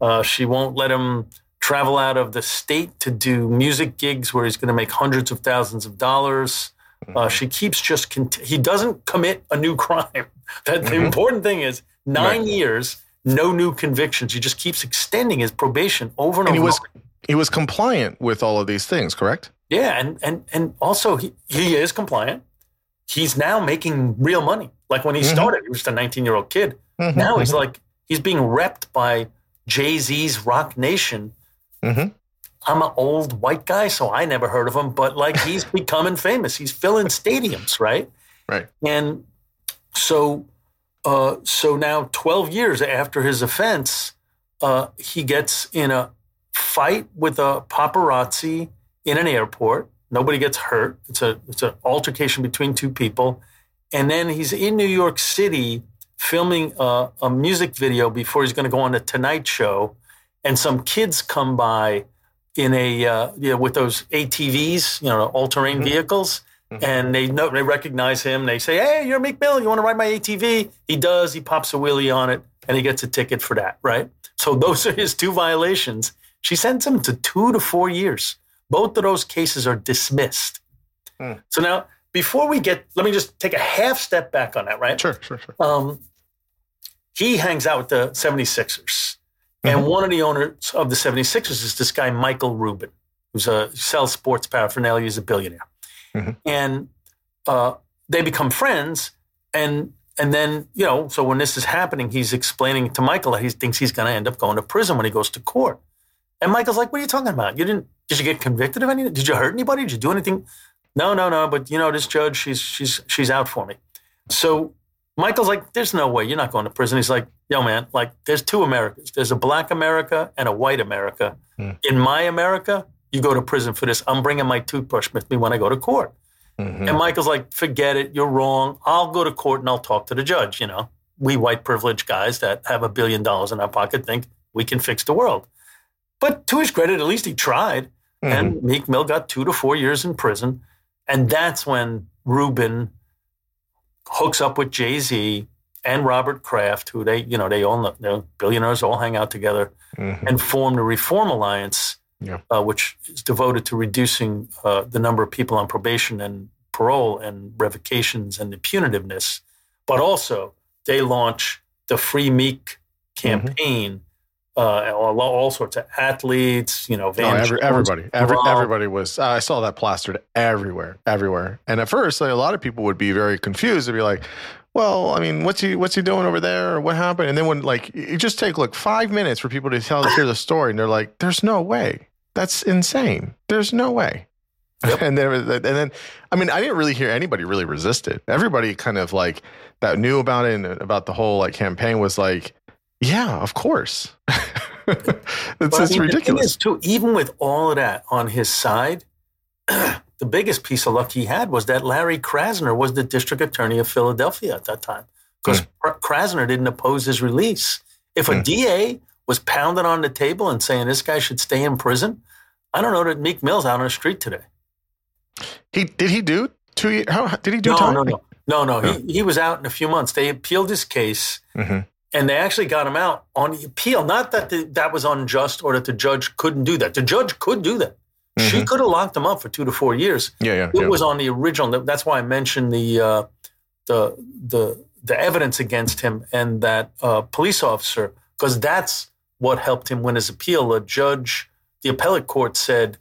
Uh, she won't let him travel out of the state to do music gigs where he's going to make hundreds of thousands of dollars. Uh, she keeps just, cont- he doesn't commit a new crime. That the Mhm. important thing is nine Right. years, no new convictions. He just keeps extending his probation over and, And he over. was he was compliant with all of these things, correct? yeah, and and and also he, he is compliant. He's now making real money. Like when he Mhm. started, he was just a 19 year old kid. Mhm, Now he's mhm, like he's being repped by Jay Z's Roc Nation. I'm an old white guy, so I never heard of him, but like he's becoming famous. He's filling stadiums, right? Right. And so, uh, so now 12 years after his offense, uh, he gets in a fight with a paparazzi in an airport. Nobody gets hurt. It's a it's an altercation between two people, and then he's in New York City filming a, a music video before he's going to go on the Tonight Show, and some kids come by in a uh, you know, with those ATVs, you know, all terrain Mhm. vehicles, Mhm. and they know they recognize him. They say, "Hey, you're Meek Mill. You want to ride my ATV?" He does. He pops a wheelie on it, and he gets a ticket for that. Right. So those are his two violations. She sends him to two to four years. Both of those cases are dismissed. Hmm. So now, before we get, let me just take a half step back on that. Right. Sure, sure, sure. Um, he hangs out with the 76ers. And Mhm. one of the owners of the 76ers is this guy, Michael Rubin, who's a sells sports paraphernalia. He's a billionaire. Mhm. And uh, they become friends. And and then, you know, so when this is happening, he's explaining to Michael that he thinks he's going to end up going to prison when he goes to court. And Michael's like, "What are you talking about? You didn't? Did you get convicted of anything? Did you hurt anybody? Did you do anything?" No, no, no. But you know, this judge, she's she's she's out for me. So Michael's like, "There's no way you're not going to prison." He's like, "Yo, man, like, there's two Americas. There's a black America and a white America. Hmm. In my America, you go to prison for this. I'm bringing my toothbrush with me when I go to court." Mhm. And Michael's like, "Forget it. You're wrong. I'll go to court and I'll talk to the judge." You know, we white privileged guys that have a billion dollars in our pocket think we can fix the world. But to his credit, at least he tried. Mhm. And Meek Mill got two to four years in prison. And that's when Rubin hooks up with Jay Z and Robert Kraft, who they, you know, they all know, billionaires all hang out together Mhm. and form the Reform Alliance, Yeah. uh, which is devoted to reducing uh, the number of people on probation and parole and revocations and the punitiveness. But also, they launch the Free Meek campaign. Uh, all, all sorts of athletes, you know, Oh, every, everybody, every, everybody was. I saw that plastered everywhere, everywhere. And at first, like, a lot of people would be very confused. They'd be like, "Well, I mean, what's he, what's he doing over there? Or what happened?" And then when like you just take like five minutes for people to tell to hear the story, and they're like, "There's no way. That's insane. There's no way." Yep. and then, and then, I mean, I didn't really hear anybody really resist it. Everybody kind of like that knew about it and uh, about the whole like campaign was like, "Yeah, of course." it's But I mean, ridiculous. too, even with all of that on his side, the biggest piece of luck he had was that Larry Krasner was the district attorney of Philadelphia at that time because Krasner didn't oppose his release. If a Hmm. DA was pounding on the table and saying this guy should stay in prison, I don't know that Meek Mill's out on the street today. He did he do two years? How did he do No, time? no, no, no, no. Yeah. He, he was out in a few months. They appealed his case. hmm and they actually got him out on the appeal. Not that the, that was unjust or that the judge couldn't do that. The judge could do that. She Mhm. could have locked him up for two to four years. Yeah, yeah, It yeah. was on the original. That's why I mentioned the uh, the the the evidence against him and that uh, police officer because that's what helped him win his appeal. A judge, the appellate court said,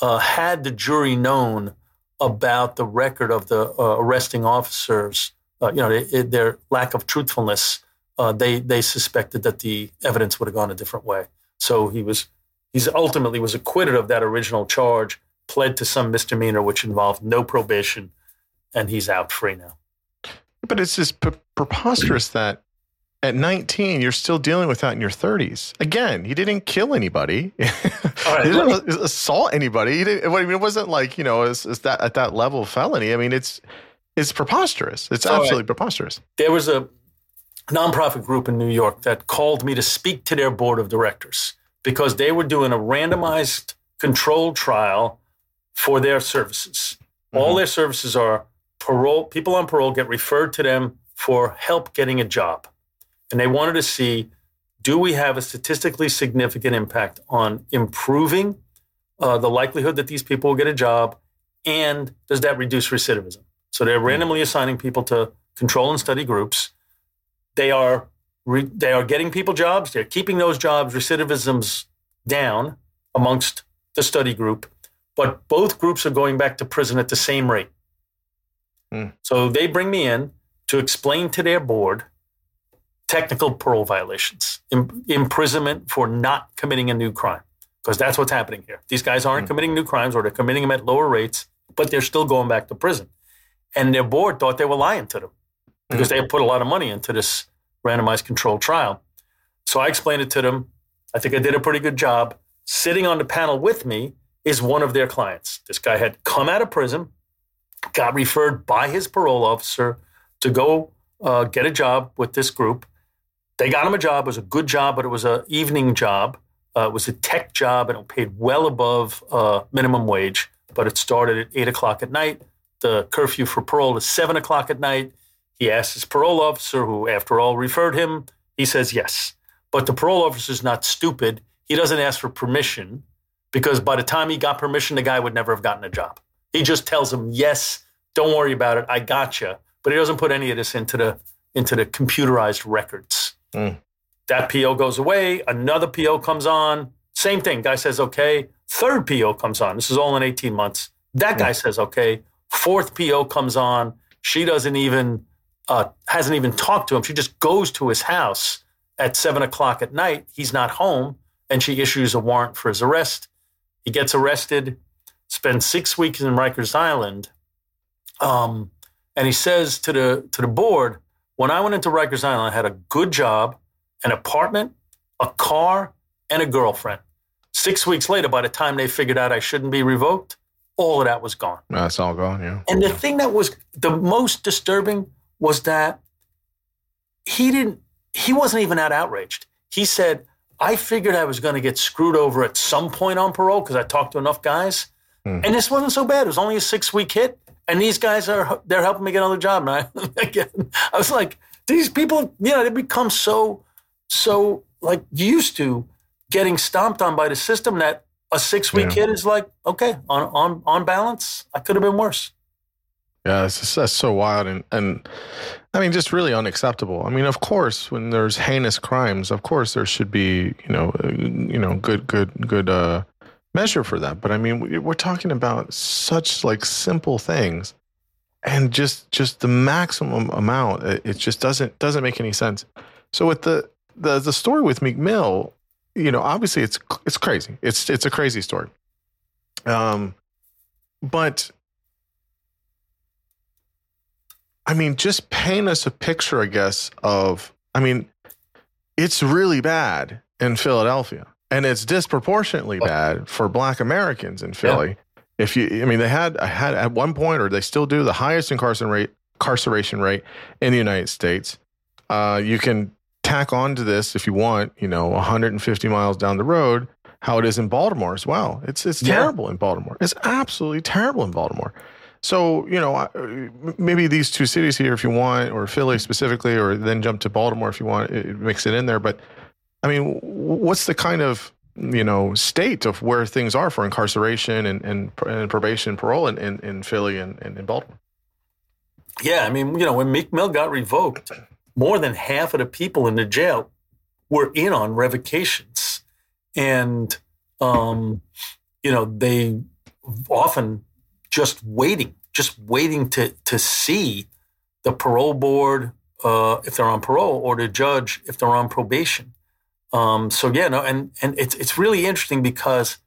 uh, had the jury known about the record of the uh, arresting officers, uh, you know, they, their lack of truthfulness, uh, they they suspected that the evidence would have gone a different way. So he was he's ultimately was acquitted of that original charge, pled to some misdemeanor which involved no probation, and he's out free now. but it's just pre- preposterous that at 19, you're still dealing with that in your 30s. Again, he didn't kill anybody. Right, he didn't assault anybody. He didn't, I mean, it wasn't like, you know, it's, it's that at that level felony. I mean, it's it's preposterous. It's so uh, absolutely preposterous. There was a nonprofit group in New York that called me to speak to their board of directors because they were doing a randomized controlled trial for their services. Mm-hmm. All their services are parole, people on parole get referred to them for help getting a job. And they wanted to see do we have a statistically significant impact on improving uh, the likelihood that these people will get a job? And does that reduce recidivism? So they're randomly assigning people to control and study groups. They are re- they are getting people jobs. They're keeping those jobs. Recidivism's down amongst the study group, but both groups are going back to prison at the same rate. Mm. So they bring me in to explain to their board technical parole violations, Im- imprisonment for not committing a new crime, because that's what's happening here. These guys aren't mm. committing new crimes or they're committing them at lower rates, but they're still going back to prison. And their board thought they were lying to them because mm. they had put a lot of money into this randomized controlled trial. So I explained it to them. I think I did a pretty good job. Sitting on the panel with me is one of their clients. This guy had come out of prison, got referred by his parole officer to go uh, get a job with this group. They got him a job. It was a good job, but it was an evening job. Uh, it was a tech job, and it paid well above uh, minimum wage. But it started at eight o'clock at night. The curfew for parole is seven o'clock at night. He asks his parole officer, who, after all, referred him. He says yes. But the parole officer is not stupid. He doesn't ask for permission because by the time he got permission, the guy would never have gotten a job. He just tells him, yes, don't worry about it. I got you. But he doesn't put any of this into the, into the computerized records. Mm. That PO goes away. Another PO comes on. Same thing. Guy says, okay. Third PO comes on. This is all in 18 months. That guy says, okay. Fourth PO comes on. She doesn't even, uh, hasn't even talked to him. She just goes to his house at seven o'clock at night. He's not home. And she issues a warrant for his arrest. He gets arrested, spends six weeks in Rikers Island. Um, and he says to the to the board, when I went into Rikers Island, I had a good job, an apartment, a car, and a girlfriend. Six weeks later, by the time they figured out I shouldn't be revoked, all of that was gone. That's all gone, yeah. And the thing that was the most disturbing was that he didn't, he wasn't even that outraged. He said, I figured I was going to get screwed over at some point on parole because I talked to enough guys. Mm. And this wasn't so bad. It was only a six week hit and these guys are they're helping me get another job. And I I was like, these people, you know, they become so so like used to getting stomped on by the system that a six week yeah. hit is like okay on on on balance. I could have been worse. Yeah, it's just, that's so wild and and I mean just really unacceptable. I mean, of course, when there's heinous crimes, of course there should be you know uh, you know good good good uh measure for that. But I mean, we're talking about such like simple things, and just just the maximum amount. It just doesn't doesn't make any sense. So with the the the story with Meek Mill, you know, obviously it's it's crazy. It's it's a crazy story. Um, but I mean, just paint us a picture, I guess, of I mean, it's really bad in Philadelphia and it's disproportionately bad for Black Americans in Philly. Yeah. If you, I mean, they had had at one point, or they still do, the highest incarceration rate, incarceration rate in the United States. Uh, you can tack on to this if you want, you know, 150 miles down the road, how it is in Baltimore as well. It's it's yeah. terrible in Baltimore. It's absolutely terrible in Baltimore. So you know, maybe these two cities here, if you want, or Philly specifically, or then jump to Baltimore if you want, it, mix it in there. But I mean, what's the kind of you know state of where things are for incarceration and, and, and probation parole in, in, in Philly and, and in Baltimore? Yeah, I mean, you know, when Meek Mill got revoked, more than half of the people in the jail were in on revocations, and um, you know, they often just waiting, just waiting to to see the parole board uh, if they're on parole or the judge if they're on probation. Um, so yeah, no, and and it's it's really interesting because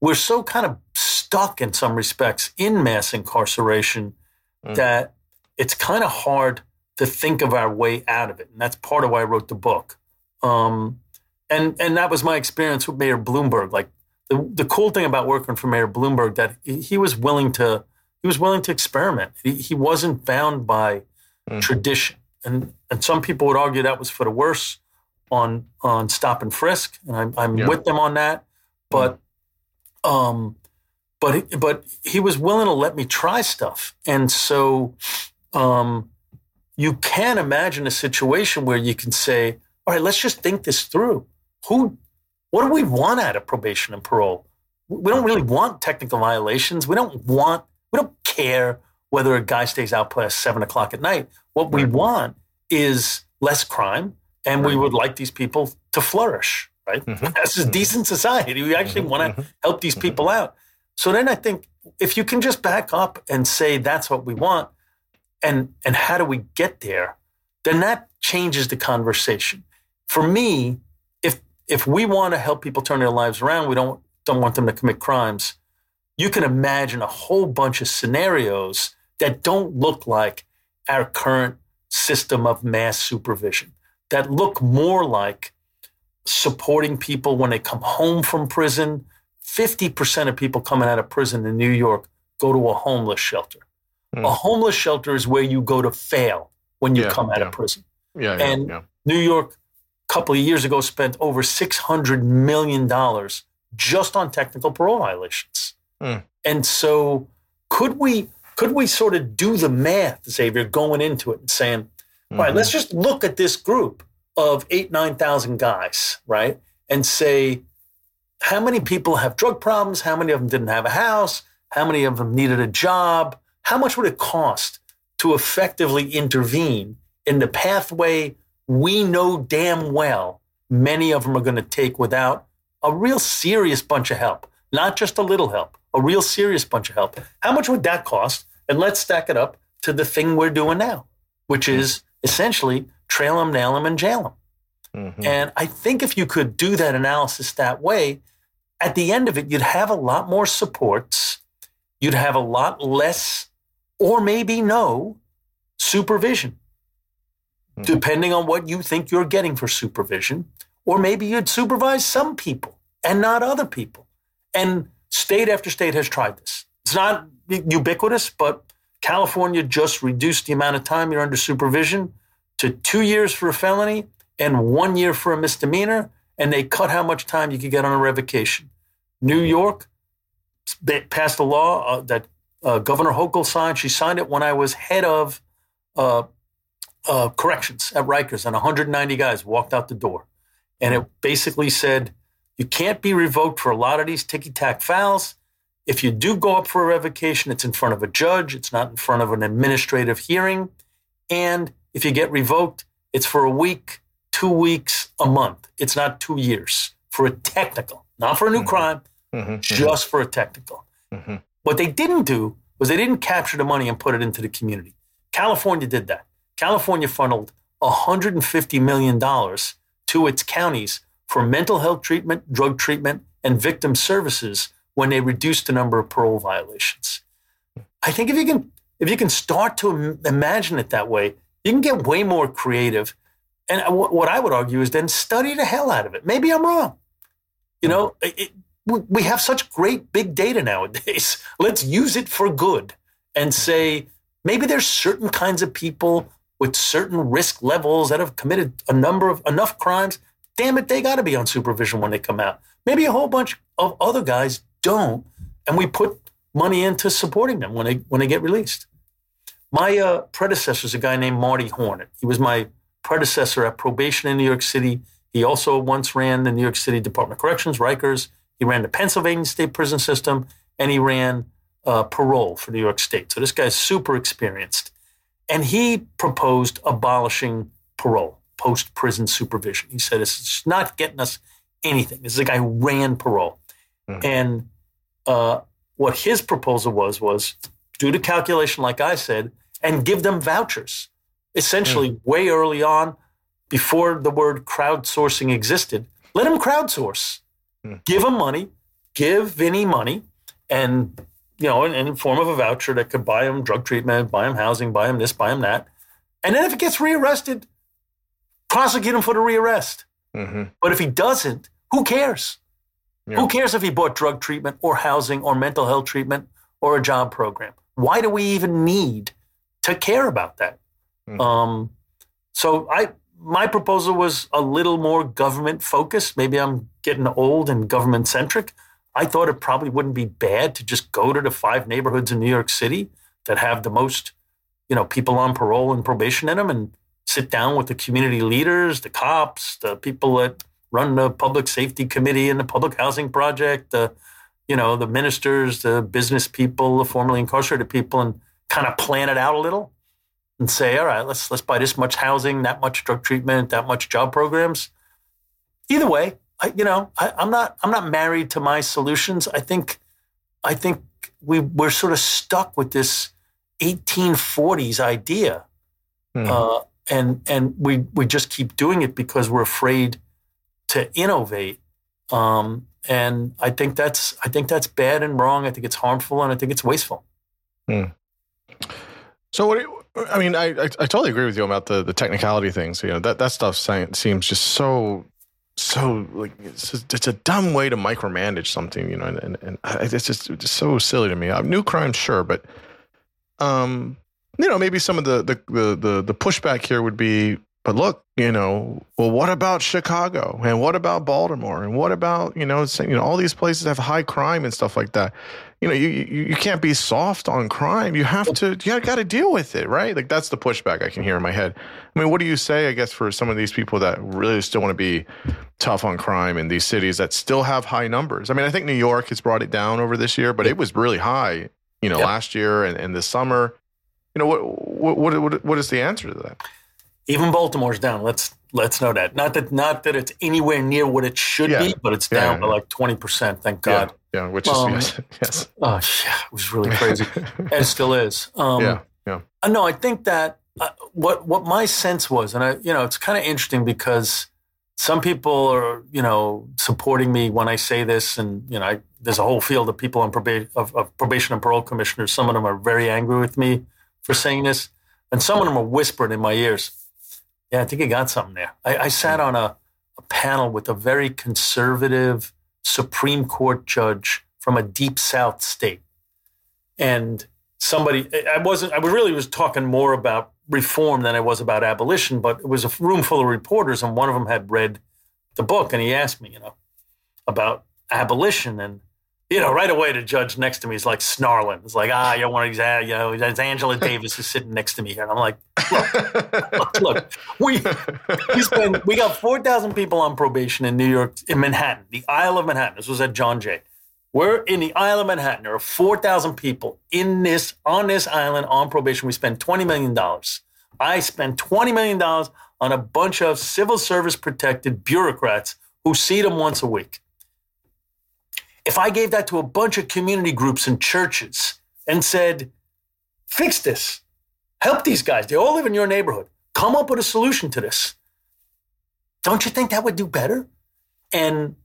we're so kind of stuck in some respects in mass incarceration mm. that it's kind of hard to think of our way out of it. And that's part of why I wrote the book. Um, and and that was my experience with Mayor Bloomberg. Like the, the cool thing about working for Mayor Bloomberg that he was willing to he was willing to experiment. He, he wasn't bound by mm. tradition. And and some people would argue that was for the worse on on stop and frisk, and I'm, I'm yeah. with them on that. But mm. um, but but he was willing to let me try stuff, and so um, you can imagine a situation where you can say, all right, let's just think this through. Who, what do we want out of probation and parole? We don't really want technical violations. We don't want, we don't care whether a guy stays out past seven o'clock at night. What we want is less crime, and we would like these people to flourish, right? Mm-hmm. That's a mm-hmm. decent society. We actually mm-hmm. want to mm-hmm. help these mm-hmm. people out. So then I think if you can just back up and say that's what we want, and and how do we get there, then that changes the conversation. For me, if we want to help people turn their lives around, we don't don't want them to commit crimes. You can imagine a whole bunch of scenarios that don't look like our current system of mass supervision, that look more like supporting people when they come home from prison. 50% of people coming out of prison in New York go to a homeless shelter. Mm. A homeless shelter is where you go to fail when you yeah, come out yeah. of prison. Yeah, and yeah, New York, couple of years ago, spent over $600 million just on technical parole violations. Mm. And so could we could we sort of do the math, Xavier, going into it and saying, mm-hmm. all right, let's mm-hmm. just look at this group of eight, 9,000 guys, right? And say, how many people have drug problems? How many of them didn't have a house? How many of them needed a job? How much would it cost to effectively intervene in the pathway we know damn well many of them are going to take without a real serious bunch of help, not just a little help, a real serious bunch of help? How much would that cost? And let's stack it up to the thing we're doing now, which is essentially trail them, nail them, and jail them. Mm-hmm. And I think if you could do that analysis that way, at the end of it, you'd have a lot more supports. You'd have a lot less or maybe no supervision, mm-hmm. depending on what you think you're getting for supervision. Or maybe you'd supervise some people and not other people. And state after state has tried this. It's not ubiquitous, but California just reduced the amount of time you're under supervision to two years for a felony and one year for a misdemeanor, and they cut how much time you could get on a revocation. New York passed a law uh, that uh, Governor Hochul signed. She signed it when I was head of uh, uh, corrections at Rikers, and 190 guys walked out the door. And it basically said, you can't be revoked for a lot of these ticky tack fouls. If you do go up for a revocation, it's in front of a judge, it's not in front of an administrative hearing. And if you get revoked, it's for a week, two weeks, a month. It's not two years for a technical, not for a new mm-hmm. crime, mm-hmm. just for a technical. Mm-hmm. What they didn't do was they didn't capture the money and put it into the community. California did that. California funneled $150 million to its counties for mental health treatment, drug treatment, and victim services when they reduced the number of parole violations. I think if you can if you can start to imagine it that way, you can get way more creative. And what I would argue is then study the hell out of it. Maybe I'm wrong. You know, it, we have such great big data nowadays. Let's use it for good and say maybe there's certain kinds of people with certain risk levels that have committed a number of enough crimes. Damn it, they got to be on supervision when they come out. Maybe a whole bunch of other guys don't, and we put money into supporting them when they when they get released. My uh, predecessor is a guy named Marty Horn. He was my predecessor at probation in New York City. He also once ran the New York City Department of Corrections, Rikers. He ran the Pennsylvania State Prison System, and he ran uh, parole for New York State. So this guy's super experienced. And he proposed abolishing parole, post prison supervision. He said it's not getting us anything. This is a guy who ran parole. Mm-hmm. And uh, what his proposal was was do the calculation, like I said, and give them vouchers. Essentially, mm-hmm. way early on, before the word crowdsourcing existed, let them crowdsource. Mm-hmm. Give them money, give Vinny money, and you know, in, in form of a voucher that could buy him drug treatment, buy him housing, buy him this, buy him that, And then if he gets rearrested, prosecute him for the rearrest. Mm-hmm. But if he doesn't, who cares? Yeah. Who cares if he bought drug treatment or housing or mental health treatment or a job program? Why do we even need to care about that? Mhm. Um, so I, my proposal was a little more government focused. Maybe I'm getting old and government centric. I thought it probably wouldn't be bad to just go to the five neighborhoods in New York City that have the most, you know, people on parole and probation in them, and sit down with the community leaders, the cops, the people that run the public safety committee and the public housing project, the, you know, the ministers, the business people, the formerly incarcerated people, and kind of plan it out a little and say, all right, let's let's buy this much housing, that much drug treatment, that much job programs. Either way, I, you know, I, I'm not I'm not married to my solutions. I think I think we we're sort of stuck with this 1840s idea, Hmm. uh, and and we we just keep doing it because we're afraid to innovate. Um, and I think that's I think that's bad and wrong. I think it's harmful, and I think it's wasteful. So what? you- I mean, I, I I totally agree with you about the the technicality things. You know that that stuff seems just so so like it's, just, it's a dumb way to micromanage something. You know, and and, and it's just it's so silly to me. Uh, new crime, sure, but um, you know, maybe some of the the the the, the pushback here would be. But look, you know, well, what about Chicago and what about Baltimore and what about you know, you know, all these places have high crime and stuff like that you know, you, you you can't be soft on crime. You have to, you got to deal with it, right? Like that's the pushback I can hear in my head. I mean, what do you say, I guess, for some of these people that really still want to be tough on crime in these cities that still have high numbers? I mean, I think New York has brought it down over this year, but it was really high, you know, Yep. last year and, and this summer. You know, what, what what what is the answer to that? Even Baltimore's down. Let's let's know that. Not that not that it's anywhere near what it should Yeah. be, but it's down yeah, by like twenty percent. Thank God. Yeah, yeah, which is Um, yes, yes. Oh yeah, it was really crazy. and it still is. Um, yeah, yeah. Uh, No, I think that uh, what what my sense was, and I, you know, it's kind of interesting because some people are, you know, supporting me when I say this, and you know, I, there's a whole field of people on probation of, of probation and parole commissioners. Some of them are very angry with me for saying this, and some of them are whispering in my ears. Yeah, I think you got something there. I, I sat on a, a panel with a very conservative Supreme Court judge from a deep South state, and somebody I wasn't I really was talking more about reform than I was about abolition, but it was a room full of reporters and one of them had read the book and he asked me, you know, about abolition and you know, right away the judge next to me is like snarling. It's like, ah, you're one of these, ah, you know, it's Angela Davis is sitting next to me here. And I'm like, look, look, we we spend we got four thousand people on probation in New York, in Manhattan, the Isle of Manhattan. This was at John Jay. We're in the Isle of Manhattan. There are four thousand people in this on this island on probation. We spend twenty million dollars. I spend twenty million dollars on a bunch of civil service protected bureaucrats who see them once a week. If I gave that to a bunch of community groups and churches and said, "Fix this," help these guys. They all live in your neighborhood. Come up with a solution to this. Don't you think that would do better? And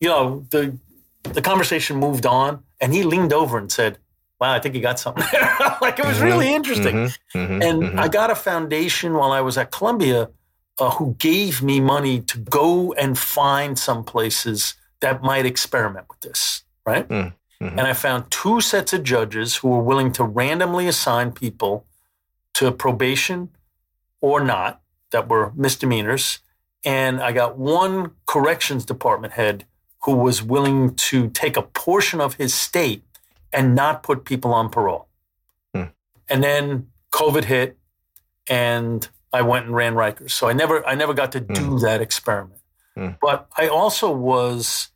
you know, the the conversation moved on, and he leaned over and said, "Wow, I think you got something there." like it was really interesting. Mhm, mhm, And mhm. I got a foundation while I was at Columbia uh, who gave me money to go and find some places that might experiment with this, right? Mm, mhm. And I found two sets of judges who were willing to randomly assign people to probation or not that were misdemeanors. And I got one corrections department head who was willing to take a portion of his state and not put people on parole. Hmm. And then COVID hit and I went and ran Rikers. So I never I never got to do that experiment. Hmm. But I also was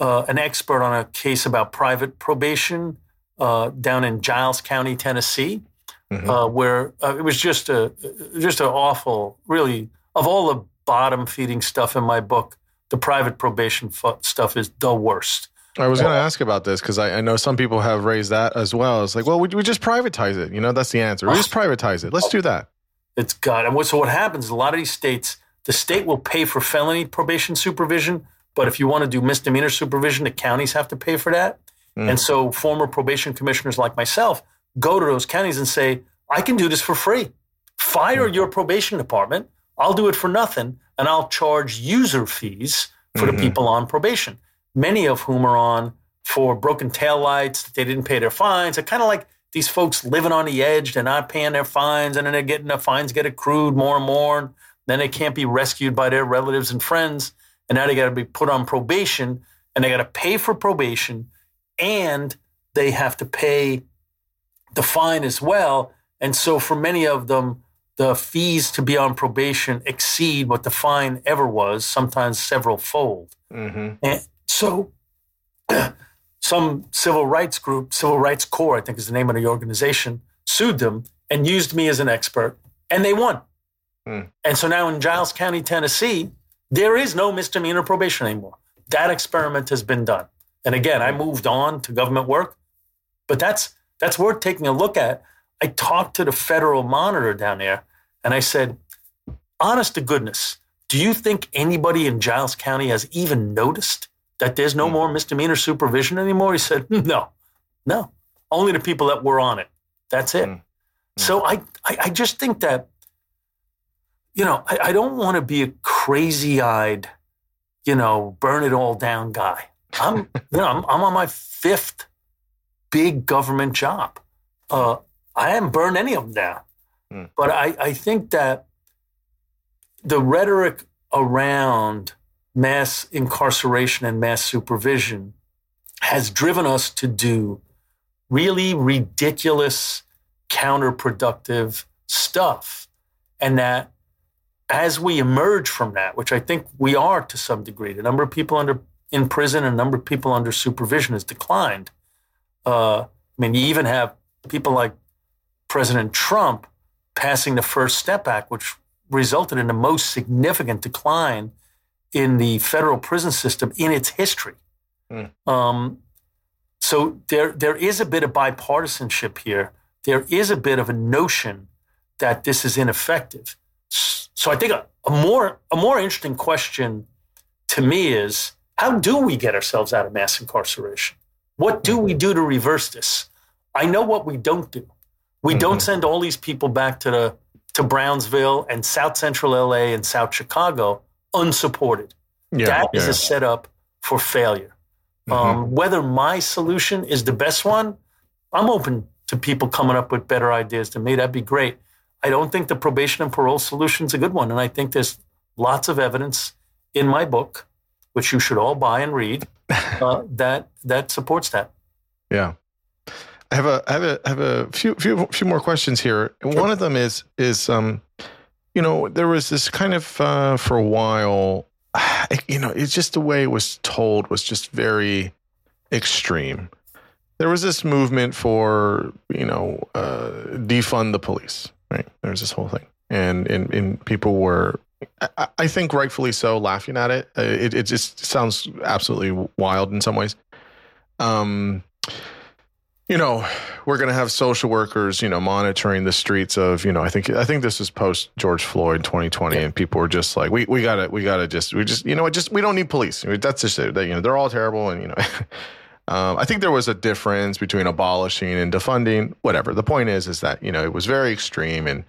uh, an expert on a case about private probation uh, down in Giles County, Tennessee, Mhm. uh, where uh, it was just a just an awful, really of all the bottom feeding stuff in my book, the private probation fu- stuff is the worst. I was going to ask about this because I, I know some people have raised that as well. It's like, well, we, we just privatize it. You know, that's the answer. We just privatize it. Let's do that. It's God. And what, so what happens? A lot of these states, the state will pay for felony probation supervision, but if you want to do misdemeanor supervision, the counties have to pay for that. Mm. And so former probation commissioners like myself go to those counties and say, "I can do this for free. Fire your probation department. I'll do it for nothing, and I'll charge user fees for Mhm. the people on probation, many of whom are on for broken taillights, that they didn't pay their fines. They're kind of like these folks living on the edge, they're not paying their fines, and then they're getting the fines get accrued more and more. Then they can't be rescued by their relatives and friends. And now they got to be put on probation and they got to pay for probation and they have to pay the fine as well. And so for many of them, the fees to be on probation exceed what the fine ever was, sometimes several fold. Mm-hmm. And so some civil rights group, Civil Rights Corps, I think is the name of the organization, sued them and used me as an expert, and they won. Hmm. And so now in Giles County, Tennessee, there is no misdemeanor probation anymore. That experiment has been done. And again, I moved on to government work, but that's that's worth taking a look at. I talked to the federal monitor down there, and I said, honest to goodness, do you think anybody in Giles County has even noticed that there's no Hmm. more misdemeanor supervision anymore? He said, no, no, only the people that were on it. That's it. Hmm. So I, I, I just think that, you know, I, I don't want to be a crazy eyed, you know, burn it all down guy. I'm, you know, I'm, I'm on my fifth big government job. Uh, I haven't burned any of them down. Hmm. But I, I think that the rhetoric around mass incarceration and mass supervision has driven us to do really ridiculous, counterproductive stuff. And that as we emerge from that, which I think we are to some degree, the number of people under in prison and the number of people under supervision has declined. Uh, I mean, you even have people like President Trump passing the First Step Act, which resulted in the most significant decline in the federal prison system in its history. Mm. Um, so there, there is a bit of bipartisanship here. There is a bit of a notion that this is ineffective. So I think a, a more a more interesting question to me is how do we get ourselves out of mass incarceration? What do we do to reverse this? I know what we don't do. We don't Mhm. send all these people back to the to Brownsville and South Central LA and South Chicago unsupported. Yeah, That is yeah. a setup for failure. Mhm. Um, whether my solution is the best one, I'm open to people coming up with better ideas than me. That'd be great. I don't think the probation and parole solution is a good one. And I think there's lots of evidence in my book, which you should all buy and read, uh, that that supports that. Yeah. I have a I have a I have a few few few more questions here. And One of them is is um you know, there was this kind of uh for a while you know, it's just the way it was told was just very extreme. There was this movement for, you know, uh defund the police, right? There was this whole thing. And and, and people were I, I think rightfully so laughing at it. Uh, It it just sounds absolutely wild in some ways. Um you know, we're going to have social workers, you know, monitoring the streets of, you know, I think, I think this is post George Floyd 2020 and people were just like, we, we gotta, we gotta just, we just, you know, just, we don't need police. That's just it. They, you know, they're all terrible. And, you know, um, I think there was a difference between abolishing and defunding, whatever. The point is, is that, you know, it was very extreme and,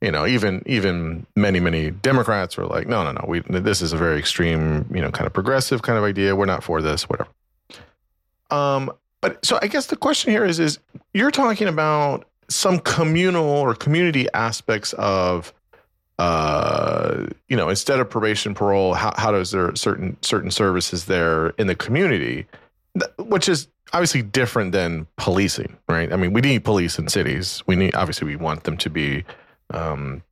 you know, even, even many, many Democrats were like, no, no, no, we, this is a very extreme, you know, kind of progressive kind of idea. We're not for this, whatever. Um, but so I guess the question here is is you're talking about some communal or community aspects of uh you know instead of probation parole how, how does there certain certain services there in the community which is obviously different than policing right i mean we need police in cities we need obviously we want them to be um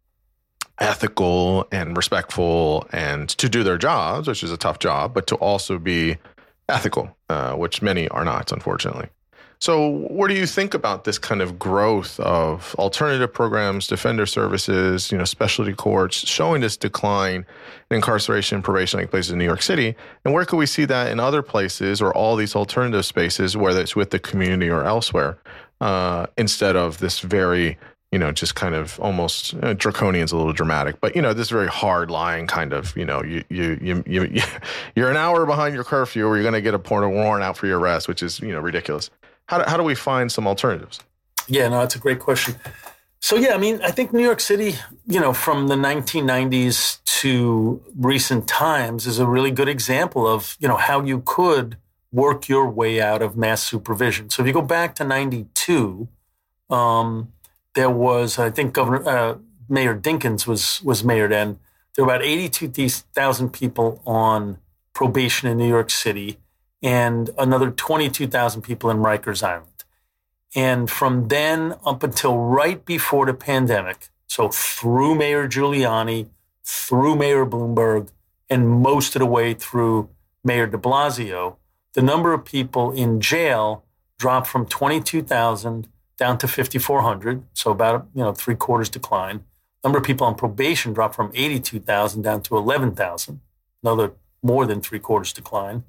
ethical and respectful and to do their jobs which is a tough job but to also be ethical, uh, which many are not, unfortunately. So, what do you think about this kind of growth of alternative programs, defender services, you know, specialty courts, showing this decline in incarceration and probation like places in New York City? And where could we see that in other places or all these alternative spaces, whether it's with the community or elsewhere, uh, instead of this very you know, just kind of almost uh, draconian's a little dramatic, but you know, this very hard line kind of, you know, you you you you you're an hour behind your curfew, or you're going to get a warrant out for your arrest, which is you know ridiculous. How do, how do we find some alternatives? Yeah, no, that's a great question. So yeah, I mean, I think New York City, you know, from the 1990s to recent times is a really good example of, you know, how you could work your way out of mass supervision. So if you go back to 92, um, there was, I think Governor, uh, Mayor Dinkins was, was mayor then. There were about 82,000 people on probation in New York City and another 22,000 people in Rikers Island. And from then up until right before the pandemic, so through Mayor Giuliani, through Mayor Bloomberg, and most of the way through Mayor de Blasio, the number of people in jail dropped from 22,000 down to 5,400, so about you know three quarters decline. Number of people on probation dropped from 82,000 down to 11,000, another more than three quarters decline.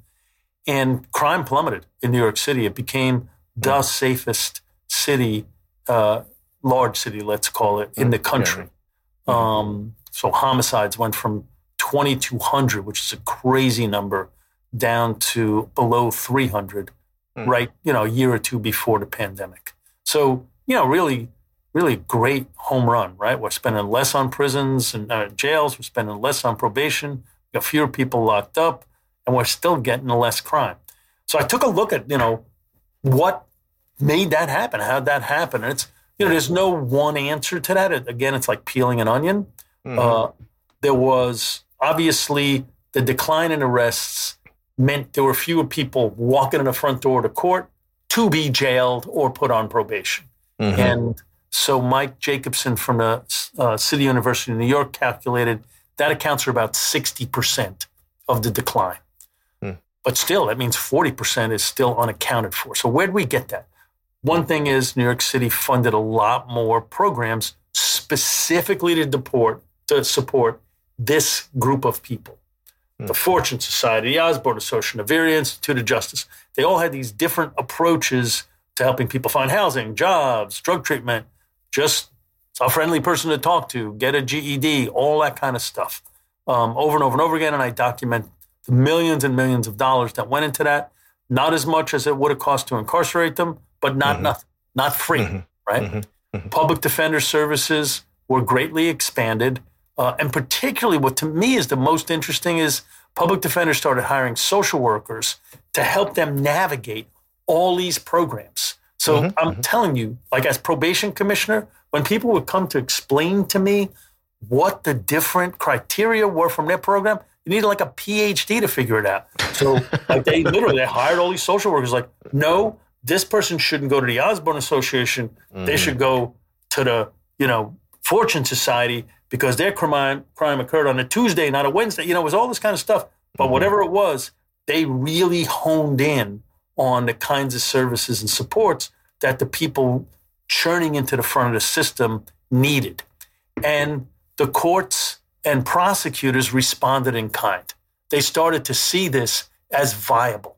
And crime plummeted in New York City. It became the safest city, uh, large city, let's call it, in the country. Yeah. Um, so homicides went from 2,200, which is a crazy number, down to below 300, mm. right? You know, a year or two before the pandemic. So, you know, really, really great home run, right? We're spending less on prisons and uh, jails. We're spending less on probation. We got fewer people locked up, and we're still getting less crime. So I took a look at, you know, what made that happen? How'd that happen? And it's, you know, there's no one answer to that. It, again, it's like peeling an onion. Mm-hmm. Uh, there was obviously the decline in arrests meant there were fewer people walking in the front door to court to be jailed or put on probation. Mm-hmm. And so Mike Jacobson from the uh, City University of New York calculated that accounts for about 60% of the decline. But still, that means 40% is still unaccounted for. So where did we get that? One thing is New York City funded a lot more programs specifically to deport to support this group of people. The Fortune Society, the Osborne Association, the Vera Institute of Justice, they all had these different approaches to helping people find housing, jobs, drug treatment, just a friendly person to talk to, get a GED, all that kind of stuff. Um, over and over and over again. And I document millions and millions of dollars that went into that. Not as much as it would have cost to incarcerate them, but not mm-hmm. nothing, not free, mm-hmm. right? Mm-hmm. mm-hmm. Public defender services were greatly expanded, uh, and particularly what to me is the most interesting is public defenders started hiring social workers to help them navigate all these programs. So mm-hmm. I'm mm-hmm. telling you, like as probation commissioner, when people would come to explain to me what the different criteria were from their program, you needed like a PhD to figure it out. So like they literally they hired all these social workers. Like, no, this person shouldn't go to the Osborne Association. Mm-hmm. They should go to the, you know, Fortune Society because their crime crime occurred on a Tuesday, not a Wednesday. You know, it was all this kind of stuff. But mm-hmm. whatever it was, they really honed in on the kinds of services and supports that the people churning into the front of the system needed. And the courts and prosecutors responded in kind. They started to see this as viable.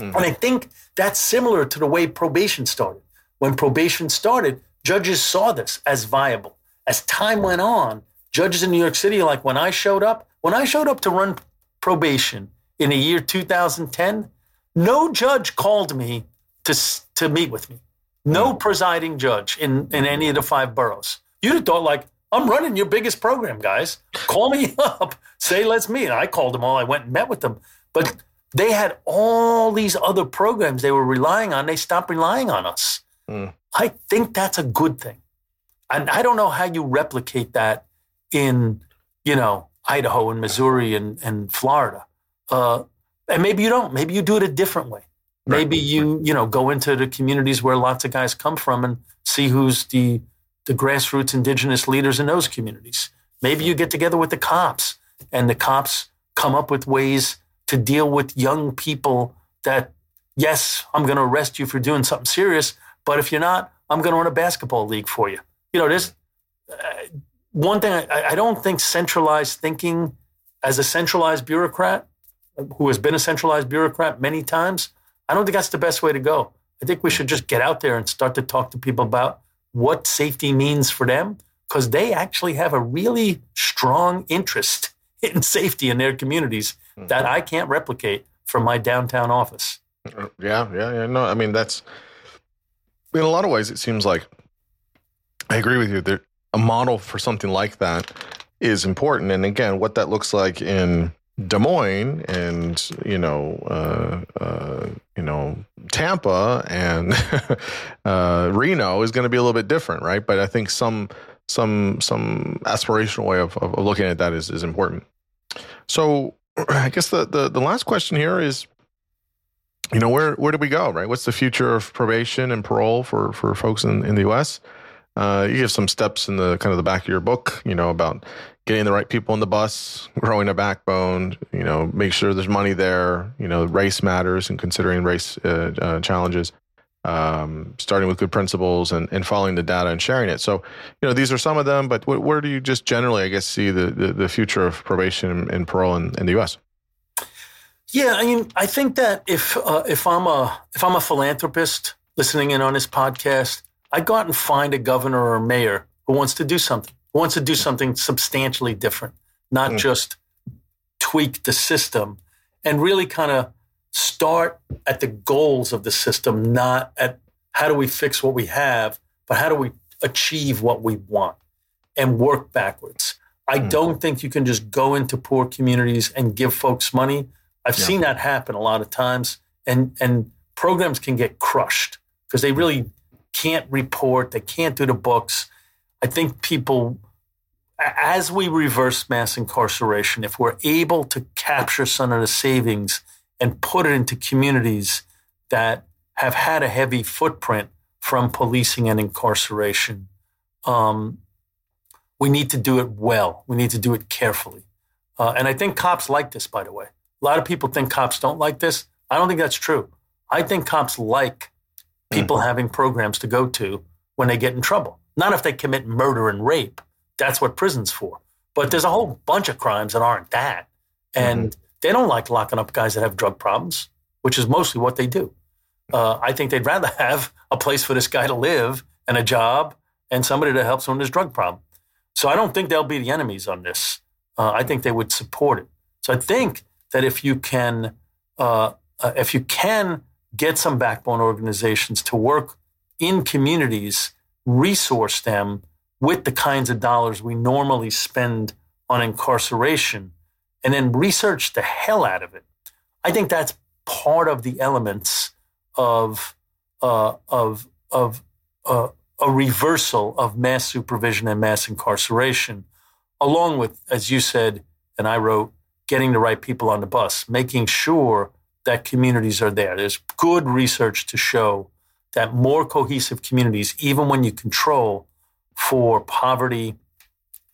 Mm-hmm. And I think that's similar to the way probation started. When probation started, judges saw this as viable. As time went on, judges in New York City, like when I showed up, when I showed up to run probation in the year 2010, no judge called me to, to meet with me. No mm-hmm. presiding judge in, in any of the five boroughs. You'd have thought, like, I'm running your biggest program, guys. Call me up, say, let's meet. And I called them all. I went and met with them. But they had all these other programs they were relying on. They stopped relying on us. Mm. I think that's a good thing. And I don't know how you replicate that in, you know, Idaho and Missouri and, and Florida. Uh, and maybe you don't. Maybe you do it a different way. Maybe you, you know, go into the communities where lots of guys come from and see who's the the grassroots indigenous leaders in those communities. Maybe you get together with the cops and the cops come up with ways to deal with young people that, yes, I'm going to arrest you for doing something serious, but if you're not, I'm going to run a basketball league for you. You know, there's uh, one thing I, I don't think centralized thinking as a centralized bureaucrat who has been a centralized bureaucrat many times, I don't think that's the best way to go. I think we should just get out there and start to talk to people about what safety means for them because they actually have a really strong interest in safety in their communities mm-hmm. that I can't replicate from my downtown office. Yeah, yeah, yeah. No, I mean that's in a lot of ways it seems like I agree with you. There, a model for something like that is important. And again, what that looks like in Des Moines and you know uh, uh, you know Tampa and uh, Reno is going to be a little bit different, right? But I think some some some aspirational way of, of looking at that is is important. So I guess the, the the last question here is, you know, where where do we go, right? What's the future of probation and parole for for folks in, in the U.S. Uh, you give some steps in the kind of the back of your book, you know, about getting the right people on the bus, growing a backbone, you know, make sure there's money there, you know, race matters and considering race uh, uh, challenges, um, starting with good principles and, and following the data and sharing it. So, you know, these are some of them, but wh- where do you just generally, I guess, see the, the, the future of probation and, parole in, in the U.S.? Yeah, I mean, I think that if uh, if I'm a if I'm a philanthropist listening in on this podcast, I go out and find a governor or a mayor who wants to do something, wants to do something substantially different, not mm. just tweak the system and really kind of start at the goals of the system, not at how do we fix what we have, but how do we achieve what we want and work backwards. I mm. don't think you can just go into poor communities and give folks money. I've yeah. seen that happen a lot of times, and and programs can get crushed because they really can't report, they can't do the books. I think people, as we reverse mass incarceration, if we're able to capture some of the savings and put it into communities that have had a heavy footprint from policing and incarceration, um, we need to do it well. We need to do it carefully. Uh, and I think cops like this, by the way. A lot of people think cops don't like this. I don't think that's true. I think cops like people mm-hmm. having programs to go to when they get in trouble. Not if they commit murder and rape. That's what prison's for. But there's a whole bunch of crimes that aren't that. And mm-hmm. they don't like locking up guys that have drug problems, which is mostly what they do. Uh, I think they'd rather have a place for this guy to live and a job and somebody to help someone with his drug problem. So I don't think they'll be the enemies on this. Uh, I think they would support it. So I think that if you can, uh, uh if you can get some backbone organizations to work in communities, resource them with the kinds of dollars we normally spend on incarceration, and then research the hell out of it. I think that's part of the elements of uh, of of uh, a reversal of mass supervision and mass incarceration, along with, as you said, and I wrote, getting the right people on the bus, making sure that communities are there. There's good research to show that more cohesive communities, even when you control for poverty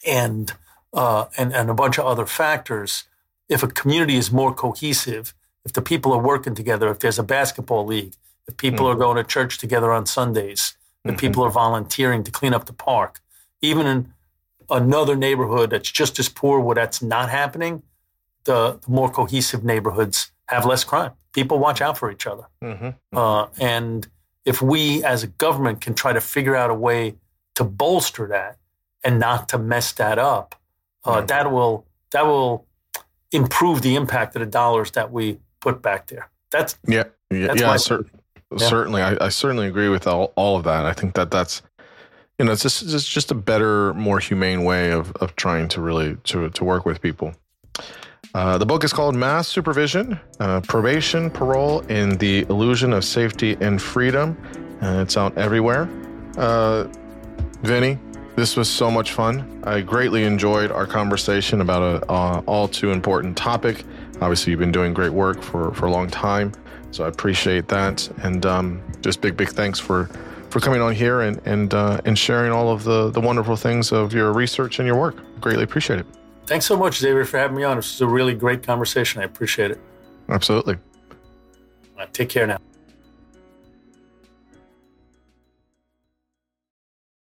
and uh, and, and a bunch of other factors, if a community is more cohesive, if the people are working together, if there's a basketball league, if people mm-hmm. are going to church together on Sundays, if mm-hmm. people are volunteering to clean up the park, even in another neighborhood that's just as poor where that's not happening, the, the more cohesive neighborhoods have less crime. People watch out for each other. Mm-hmm. Uh, and if we as a government can try to figure out a way to bolster that and not to mess that up, uh, mm-hmm. that will that will improve the impact of the dollars that we put back there. That's yeah, yeah, that's yeah, cer- yeah. certainly. I, I, certainly agree with all, all of that. I think that that's you know it's just it's just a better, more humane way of of trying to really to to work with people. Uh, the book is called Mass Supervision uh, Probation, Parole, in the Illusion of Safety and Freedom. And it's out everywhere. Vinny, this was so much fun. I greatly enjoyed our conversation about a all too important topic. Obviously, you've been doing great work for, for a long time, so I appreciate that. And um, just big, big thanks for, for coming on here and and uh, and sharing all of the the wonderful things of your research and your work. Greatly appreciate it. Thanks so much, Xavier, for having me on. This was a really great conversation. I appreciate it. Absolutely. Right, take care now.